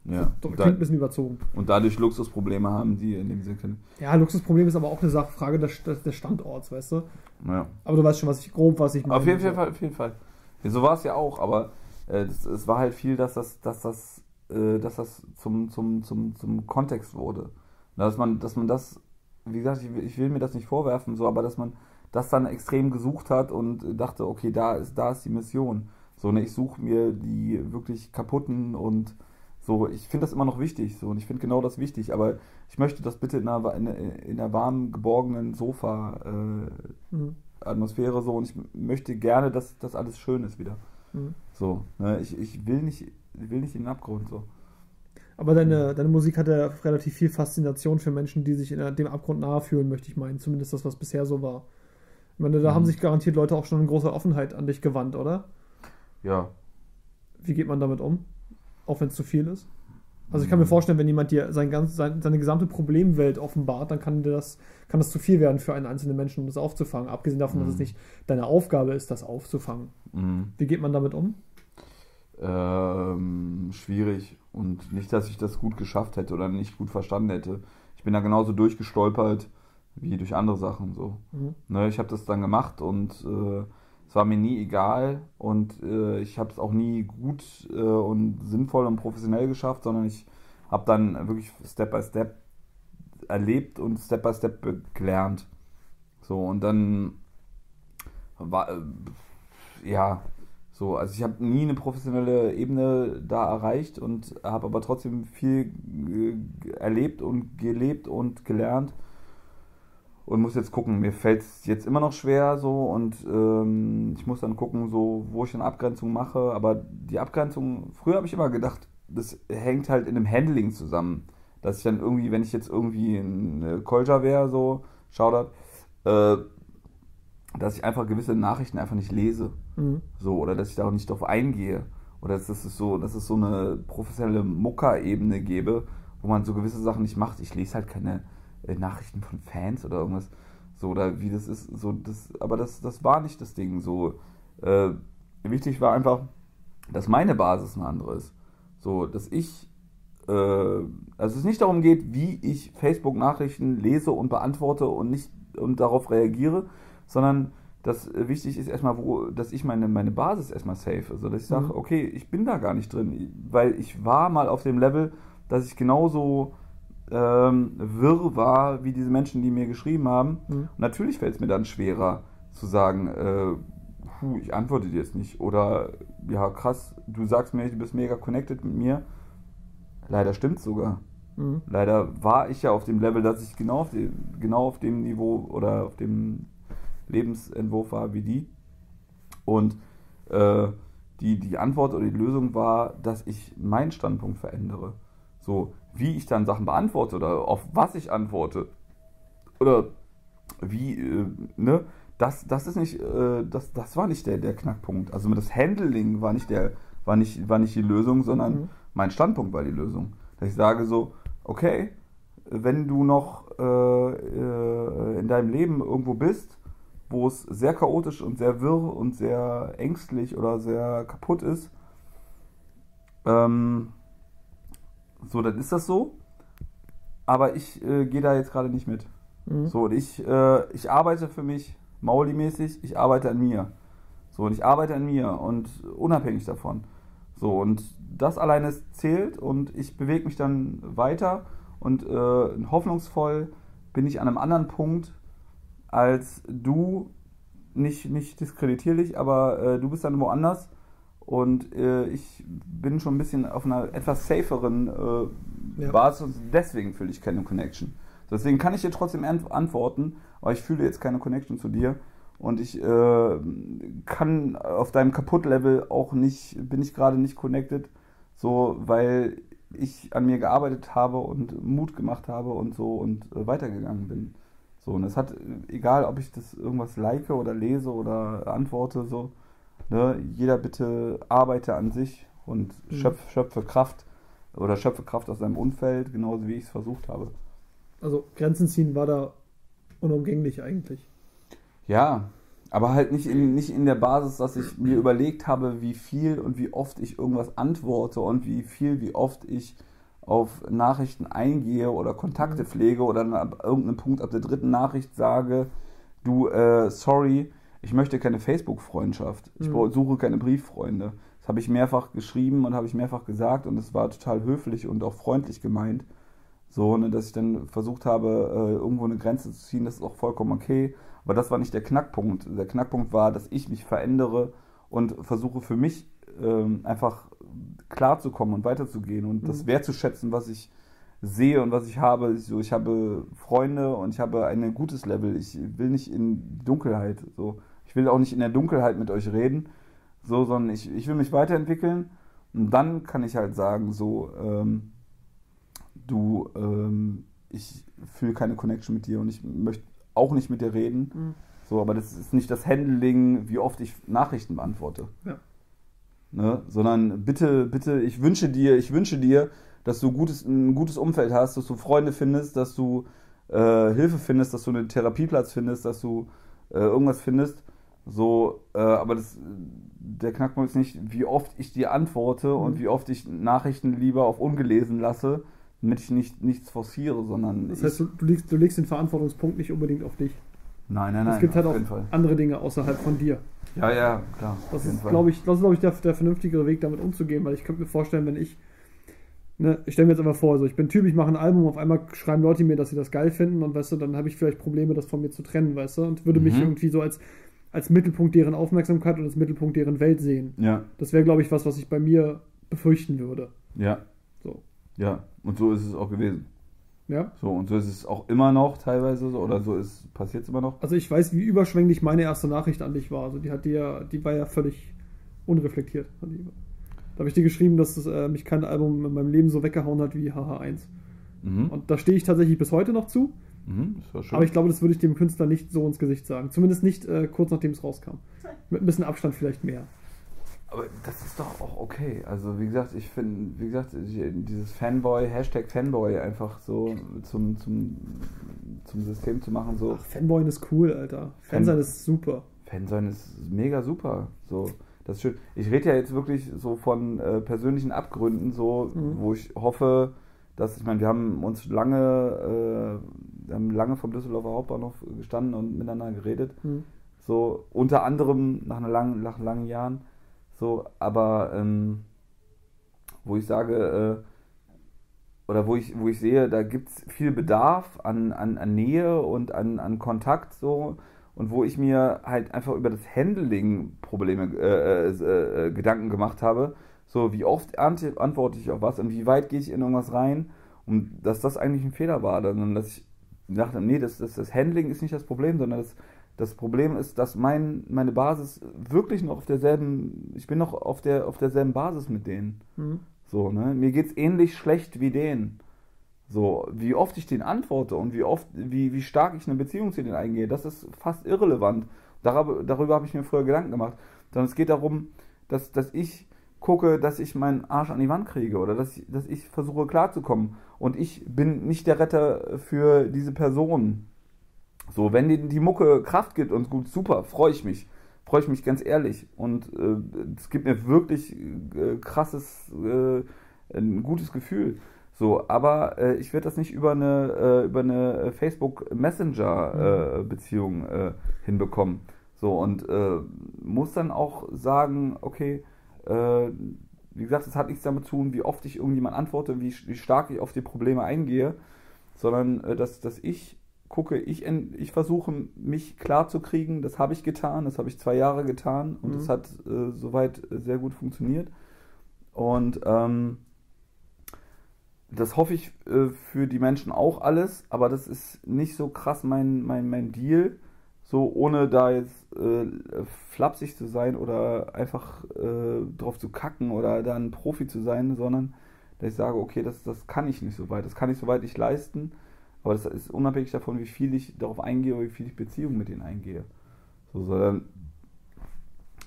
Ja. Das Und, klingt ein bisschen überzogen. und dadurch Luxusprobleme haben, die in dem Sinne können. Ja, Luxusproblem ist aber auch eine Sache, Frage des, des, Standorts, weißt du? Ja. Aber du weißt schon, was ich grob, was ich Auf jeden Fall, auf jeden Fall. Ja, so war es ja auch, aber äh, das, es war halt viel, dass das, dass das, äh, dass das zum, zum, zum, zum Kontext wurde. Dass man, dass man das, wie gesagt, ich, will- ich will mir das nicht vorwerfen, so, aber dass man das dann extrem gesucht hat und dachte, okay, da ist, da ist die Mission. So, ne, ich suche mir die wirklich kaputten und so, ich finde das immer noch wichtig, so, und ich finde genau das wichtig, aber ich möchte das bitte in einer, in, in einer warmen, geborgenen Sofa äh, Mhm. So und ich möchte gerne, dass das alles schön ist wieder. Mhm. So, ne? ich, ich will nicht, ich will nicht in den Abgrund so. Aber deine, deine Musik hat ja relativ viel Faszination für Menschen, die sich in dem Abgrund nahe fühlen, möchte ich meinen. Zumindest das, was bisher so war. Ich meine, da Mhm. haben sich garantiert Leute auch schon in großer Offenheit an dich gewandt, oder? Ja. Wie geht man damit um? Auch wenn es zu viel ist? Also ich kann mir vorstellen, wenn jemand dir sein ganz, sein, seine gesamte Problemwelt offenbart, dann kann, das, kann das zu viel werden für einen einzelnen Menschen, um das aufzufangen. Abgesehen davon, dass Mhm. es nicht deine Aufgabe ist, das aufzufangen. Mhm. Wie geht man damit um? Ähm, schwierig und nicht, dass ich das gut geschafft hätte oder nicht gut verstanden hätte. Ich bin da genauso durchgestolpert wie durch andere Sachen so. Mhm. Ne, ich habe das dann gemacht und äh, es war mir nie egal und äh, ich habe es auch nie gut äh, und sinnvoll und professionell geschafft, sondern ich habe dann wirklich Step by Step erlebt und Step by Step gelernt. So und dann war äh, ja So, also ich habe nie eine professionelle Ebene da erreicht und habe aber trotzdem viel äh, erlebt und gelebt und gelernt und muss jetzt gucken. Mir fällt es jetzt immer noch schwer so und ähm, ich muss dann gucken, so wo ich eine Abgrenzung mache. Aber die Abgrenzung, früher habe ich immer gedacht, das hängt halt in dem Handling zusammen, dass ich dann irgendwie, wenn ich jetzt irgendwie ein Kolja wäre, so Shoutout, äh, dass ich einfach gewisse Nachrichten einfach nicht lese. Mhm. So, oder dass ich da auch nicht drauf eingehe. Oder dass es so, dass es so eine professionelle Mucker-Ebene gäbe, wo man so gewisse Sachen nicht macht. Ich lese halt keine äh, Nachrichten von Fans oder irgendwas. So, oder wie das ist, so, das, aber das, das war nicht das Ding. So, äh, wichtig war einfach, dass meine Basis eine andere ist. So, dass ich, äh, also es nicht darum geht, wie ich Facebook-Nachrichten lese und beantworte und nicht und darauf reagiere, sondern dass äh, wichtig ist erstmal, wo, dass ich meine, meine Basis erstmal safe. Also dass ich sage, Mhm. okay, ich bin da gar nicht drin, weil ich war mal auf dem Level, dass ich genauso ähm, wirr war wie diese Menschen, die mir geschrieben haben. Mhm. Und natürlich fällt es mir dann schwerer zu sagen, äh, puh, ich antworte dir jetzt nicht. Oder ja, krass, du sagst mir, du bist mega connected mit mir. Leider stimmt sogar. Mhm. Leider war ich ja auf dem Level, dass ich genau auf, dem, genau auf dem Niveau oder auf dem Lebensentwurf war wie die. Und äh, die, die Antwort oder die Lösung war, dass ich meinen Standpunkt verändere. So, wie ich dann Sachen beantworte oder auf was ich antworte. Oder wie, äh, ne? Das, das ist nicht, äh, das, das war nicht der, der Knackpunkt. Also das Handling war nicht der, war nicht, war nicht die Lösung, sondern Mhm. mein Standpunkt war die Lösung. Dass ich sage so, okay, wenn du noch äh, äh, in deinem Leben irgendwo bist, wo es sehr chaotisch und sehr wirr und sehr ängstlich oder sehr kaputt ist, ähm, so, dann ist das so. Aber ich äh, gehe da jetzt gerade nicht mit. Mhm. So, und ich, äh, ich arbeite für mich Mauli-mäßig, ich arbeite an mir. So, und ich arbeite an mir und unabhängig davon. So, und das alleine zählt und ich bewege mich dann weiter und äh, hoffnungsvoll bin ich an einem anderen Punkt als du. Nicht, nicht diskreditierlich, aber äh, du bist dann woanders und äh, ich bin schon ein bisschen auf einer etwas saferen äh, Ja. Basis und deswegen fühle ich keine Connection. Deswegen kann ich dir trotzdem ant- antworten, aber ich fühle jetzt keine Connection zu dir und ich äh, kann auf deinem Kaputt-Level auch nicht, bin ich gerade nicht connected, so, weil ich an mir gearbeitet habe und Mut gemacht habe und so und äh, weitergegangen bin. So, und es hat, egal ob ich das irgendwas like oder lese oder antworte, so, ne, jeder bitte arbeite an sich und Mhm. schöpfe, schöpfe Kraft oder schöpfe Kraft aus seinem Umfeld, genauso wie ich es versucht habe. Also Grenzen ziehen war da unumgänglich eigentlich. Ja, aber halt nicht in, nicht in der Basis, dass ich mir überlegt habe, wie viel und wie oft ich irgendwas antworte und wie viel, wie oft ich auf Nachrichten eingehe oder Kontakte Mhm. pflege oder dann ab irgendeinem Punkt ab der dritten Nachricht sage, du, äh, sorry, ich möchte keine Facebook-Freundschaft. Ich Mhm. suche keine Brieffreunde. Das habe ich mehrfach geschrieben und habe ich mehrfach gesagt und es war total höflich und auch freundlich gemeint. So, ne, dass ich dann versucht habe, äh, irgendwo eine Grenze zu ziehen, das ist auch vollkommen okay. Aber das war nicht der Knackpunkt. Der Knackpunkt war, dass ich mich verändere und versuche für mich ähm, einfach klarzukommen und weiterzugehen und das Mhm. wertzuschätzen, was ich sehe und was ich habe. So, ich habe Freunde und ich habe ein gutes Level. Ich will nicht in Dunkelheit. So. Ich will auch nicht in der Dunkelheit mit euch reden, so, sondern ich, ich will mich weiterentwickeln. Und dann kann ich halt sagen, so, ähm, du, ähm, ich fühle keine Connection mit dir und ich möchte auch nicht mit dir reden. Mhm. So, aber das ist nicht das Handling, wie oft ich Nachrichten beantworte. Ja. Ne? Sondern bitte, bitte, ich wünsche dir, ich wünsche dir, dass du gutes, ein gutes Umfeld hast, dass du Freunde findest, dass du äh, Hilfe findest, dass du einen Therapieplatz findest, dass du äh, irgendwas findest. So, äh, aber das, der Knackpunkt ist nicht, wie oft ich dir antworte und Mhm. wie oft ich Nachrichten lieber auf ungelesen lasse, damit ich nicht, nichts forciere, sondern Das heißt, du, du, legst, du legst den Verantwortungspunkt nicht unbedingt auf dich. nein, nein, nein, es gibt halt auch Fall. andere Dinge außerhalb von dir. Ja, ja, klar. Das ist, glaube ich, das ist, glaube ich, der, der vernünftigere Weg, damit umzugehen, weil ich könnte mir vorstellen, wenn ich, ne, ich stelle mir jetzt einfach vor, so, ich bin Typ, ich mache ein Album, auf einmal schreiben Leute mir, dass sie das geil finden und weißt du, dann habe ich vielleicht Probleme, das von mir zu trennen, weißt du, und würde mich Mhm. irgendwie so als, als Mittelpunkt deren Aufmerksamkeit und als Mittelpunkt deren Welt sehen. Ja, Das wäre, glaube ich, was, was ich bei mir befürchten würde. ja, So. ja. Und so ist es auch gewesen. Ja? So, und so ist es auch immer noch teilweise so, oder so ist passiert es immer noch. Also ich weiß, wie überschwänglich meine erste Nachricht an dich war. Also die hat dir ja, die war ja völlig unreflektiert. Da habe ich dir geschrieben, dass es, äh, mich kein Album in meinem Leben so weggehauen hat wie HH1. Mhm. Und da stehe ich tatsächlich bis heute noch zu. Mhm, das war schön. Aber ich glaube, das würde ich dem Künstler nicht so ins Gesicht sagen. Zumindest nicht äh, kurz nachdem es rauskam. Mit ein bisschen Abstand vielleicht mehr. Aber das ist doch auch okay. Also wie gesagt, ich finde, wie gesagt, dieses Fanboy, Hashtag Fanboy einfach so zum, zum, zum System zu machen, so Ach, Fanboyen ist cool, Alter. Fan Fan- sein ist super. Fan sein ist mega super. So, das ist schön. Ich rede ja jetzt wirklich so von äh, persönlichen Abgründen, so, Mhm. wo ich hoffe, dass, ich meine, wir haben uns lange, äh, haben lange vom Düsseldorfer Hauptbahnhof gestanden und miteinander geredet. Hm. So, unter anderem nach, einer langen, nach langen Jahren. So, aber ähm, wo ich sage, äh, oder wo ich, wo ich sehe, da gibt es viel Bedarf an, an, an Nähe und an, an Kontakt so. Und wo ich mir halt einfach über das Handling Probleme, äh, äh, äh, Gedanken gemacht habe, so wie oft ant- antworte ich auf was und wie weit gehe ich in irgendwas rein und dass das eigentlich ein Fehler war, dann, dass ich dachte, nee, das, das, das Handling ist nicht das Problem, sondern das, das Problem ist, dass mein, meine Basis wirklich noch auf derselben, ich bin noch auf, der, auf derselben Basis mit denen. Hm. So, ne? Mir geht's ähnlich schlecht wie denen. So, wie oft ich den antworte und wie oft, wie, wie stark ich eine Beziehung zu denen eingehe, das ist fast irrelevant. Darüber, darüber habe ich mir früher Gedanken gemacht. Sondern es geht darum, dass, dass ich gucke, dass ich meinen Arsch an die Wand kriege oder dass ich, dass ich versuche klarzukommen. Und ich bin nicht der Retter für diese Person. So, wenn die, die Mucke Kraft gibt und gut, super, freue ich mich. Freue ich mich ganz ehrlich. Und äh, es gibt mir wirklich äh, krasses, äh, ein gutes Gefühl. So, aber äh, ich werde das nicht über eine, äh, über eine Facebook Messenger äh, Beziehung äh, hinbekommen. So, und äh, muss dann auch sagen, okay, äh, wie gesagt, das hat nichts damit zu tun, wie oft ich irgendjemand antworte, wie, wie stark ich auf die Probleme eingehe, sondern äh, dass, dass ich gucke, ich, ich versuche mich klar zu kriegen, das habe ich getan, das habe ich zwei Jahre getan und Mhm. das hat äh, soweit sehr gut funktioniert. Und ähm, das hoffe ich äh, für die Menschen auch alles, aber das ist nicht so krass mein, mein, mein Deal, so ohne da jetzt äh, flapsig zu sein oder einfach äh, drauf zu kacken oder da ein Profi zu sein, sondern dass ich sage, okay, das, das kann ich nicht so weit, das kann ich so weit nicht leisten, aber das ist unabhängig davon, wie viel ich darauf eingehe oder wie viel ich Beziehungen mit denen eingehe. So, sondern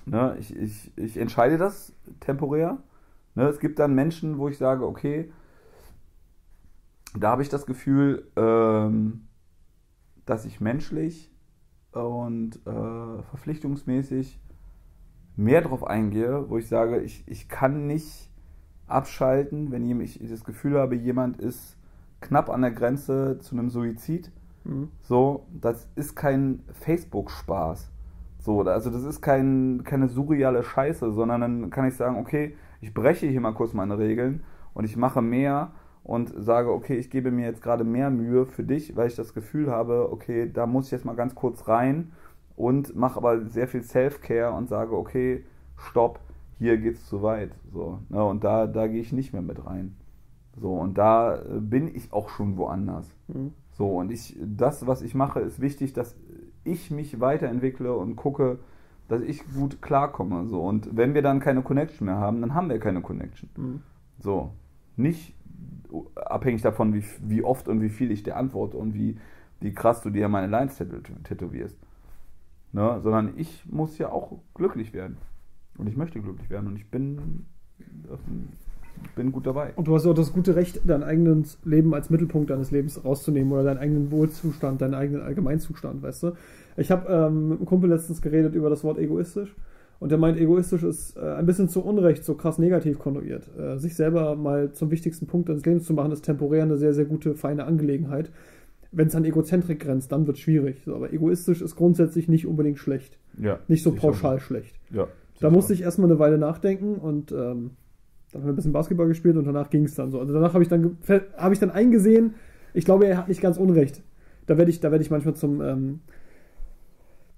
ne, ich, ich, ich entscheide das temporär. Ne, es gibt dann Menschen, wo ich sage, okay, da habe ich das Gefühl, ähm, dass ich menschlich und äh, verpflichtungsmäßig mehr drauf eingehe, wo ich sage, ich, ich kann nicht abschalten, wenn ich das Gefühl habe, jemand ist knapp an der Grenze zu einem Suizid. Hm. So, das ist kein Facebook-Spaß. So, also das ist kein, keine surreale Scheiße, sondern dann kann ich sagen, okay, ich breche hier mal kurz meine Regeln und ich mache mehr und sage, okay, ich gebe mir jetzt gerade mehr Mühe für dich, weil ich das Gefühl habe, okay, da muss ich jetzt mal ganz kurz rein und mache aber sehr viel Self-Care und sage, okay, stopp, hier geht's zu weit. So, ne, und da, da gehe ich nicht mehr mit rein. So, und da äh, bin ich auch schon woanders. Hm. So, und ich, das, was ich mache, ist wichtig, dass ich mich weiterentwickle und gucke, dass ich gut klarkomme. So, und wenn wir dann keine Connection mehr haben, dann haben wir keine Connection. Hm. So, nicht abhängig davon, wie, wie oft und wie viel ich dir antworte und wie, wie krass du dir meine Lines tätow- tätowierst. Ne? Sondern ich muss ja auch glücklich werden. Und ich möchte glücklich werden und ich bin, bin gut dabei. Und du hast auch das gute Recht, dein eigenes Leben als Mittelpunkt deines Lebens rauszunehmen oder deinen eigenen Wohlzustand, deinen eigenen Allgemeinzustand, weißt du? Ich habe ähm, mit einem Kumpel letztens geredet über das Wort egoistisch und der meint, egoistisch ist äh, ein bisschen zu Unrecht so krass negativ konnotiert. Äh, sich selber mal zum wichtigsten Punkt deines Lebens zu machen, ist temporär eine sehr, sehr gute, feine Angelegenheit. Wenn es an Egozentrik grenzt, dann wird es schwierig. So, aber egoistisch ist grundsätzlich nicht unbedingt schlecht. Ja, Nicht so pauschal schlecht. Ja, Da musste ich erstmal eine Weile nachdenken und ähm, dann haben wir ein bisschen Basketball gespielt und danach ging es dann so. Also danach habe ich dann habe ich dann eingesehen, ich glaube, er hat nicht ganz Unrecht. Da werde ich, da werde ich manchmal zum, ähm,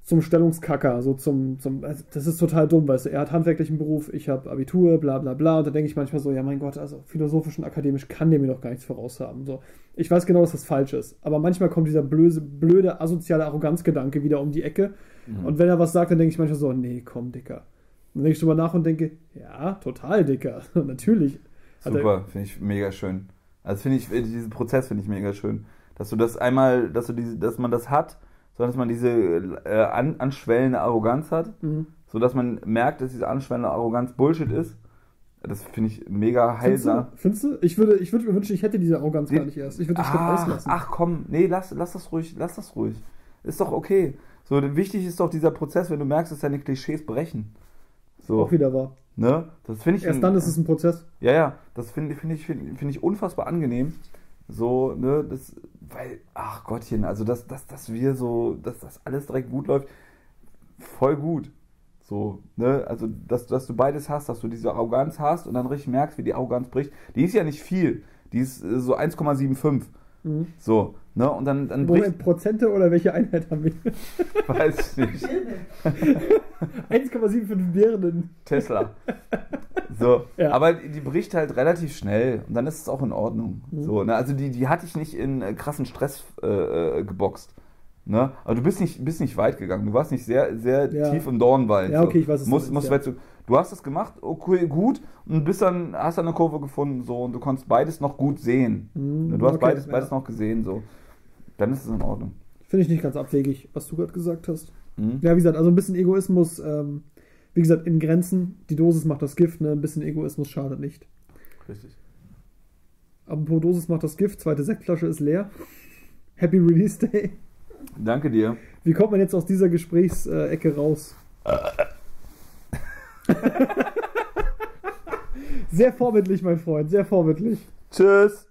zum Stellungskacker, so zum, zum also das ist total dumm, weißt du, er hat handwerklichen Beruf, ich habe Abitur, bla bla bla, und da denke ich manchmal so, ja mein Gott, also philosophisch und akademisch kann der mir doch gar nichts voraushaben, so. Ich weiß genau, dass das falsch ist, aber manchmal kommt dieser blöde, blöde asoziale Arroganzgedanke wieder um die Ecke Mhm. und wenn er was sagt, dann denke ich manchmal so, nee, komm, Dicker. Dann denke ich drüber nach und denke, ja, total, Dicker, *laughs* natürlich. Er- Super, finde ich mega schön. Also finde ich, diesen Prozess finde ich mega schön. Dass du das einmal, dass du diese, dass man das hat, sondern dass man diese äh, an, anschwellende Arroganz hat, Mhm. so dass man merkt, dass diese anschwellende Arroganz Bullshit ist. Das finde ich mega Findest heilsam. du? Findest du? Ich würde, ich würde mir wünschen, ich hätte diese Arroganz Die- gar nicht erst. Ich würde den Schritt Ach, auslassen. ach komm, nee, lass, lass das ruhig, lass das ruhig. Ist doch okay. So, wichtig ist doch dieser Prozess, wenn du merkst, dass deine Klischees brechen. So, Auch wieder wahr. ne? Das finde ich Erst dann ist es ein Prozess. Ja, ja, das finde find ich, find, find ich unfassbar angenehm. So, ne, das, weil, ach Gottchen, also dass, dass, dass wir so, dass das alles direkt gut läuft, voll gut. So, ne, also dass, dass du beides hast, dass du diese Arroganz hast und dann richtig merkst, wie die Arroganz bricht. Die ist ja nicht viel, die ist äh, so 1,75. Mhm. So, ne, und dann, dann Moment, Prozente oder welche Einheit haben wir? *laughs* weiß ich nicht, Birne. 1,75 Birnen. Tesla. So, Ja. aber die bricht halt relativ schnell und dann ist es auch in Ordnung. Mhm. So, ne? Also die, die hatte ich nicht in äh, krassen Stress äh, äh, geboxt. Ne? Aber du bist nicht, bist nicht weit gegangen. Du warst nicht sehr, sehr Ja. tief im Dornwald. Ja, okay, ich weiß, was du Musst, ja. zu, du hast es gemacht, okay, gut, und bist dann, hast dann eine Kurve gefunden, so, und du konntest beides noch gut sehen. Mhm? Du hast okay, beides, ja. beides noch gesehen, so. Dann ist es in Ordnung. Finde ich nicht ganz abwegig, was du gerade gesagt hast. Mhm. Ja, wie gesagt, also ein bisschen Egoismus, ähm, wie gesagt, in Grenzen. Die Dosis macht das Gift, ne? Ein bisschen Egoismus schadet nicht. Richtig. Apropos Dosis macht das Gift, zweite Sektflasche ist leer. *laughs* Happy Release Day. Danke dir. Wie kommt man jetzt aus dieser Gesprächsecke raus? *laughs* sehr vorbildlich, mein Freund, sehr vorbildlich. Tschüss.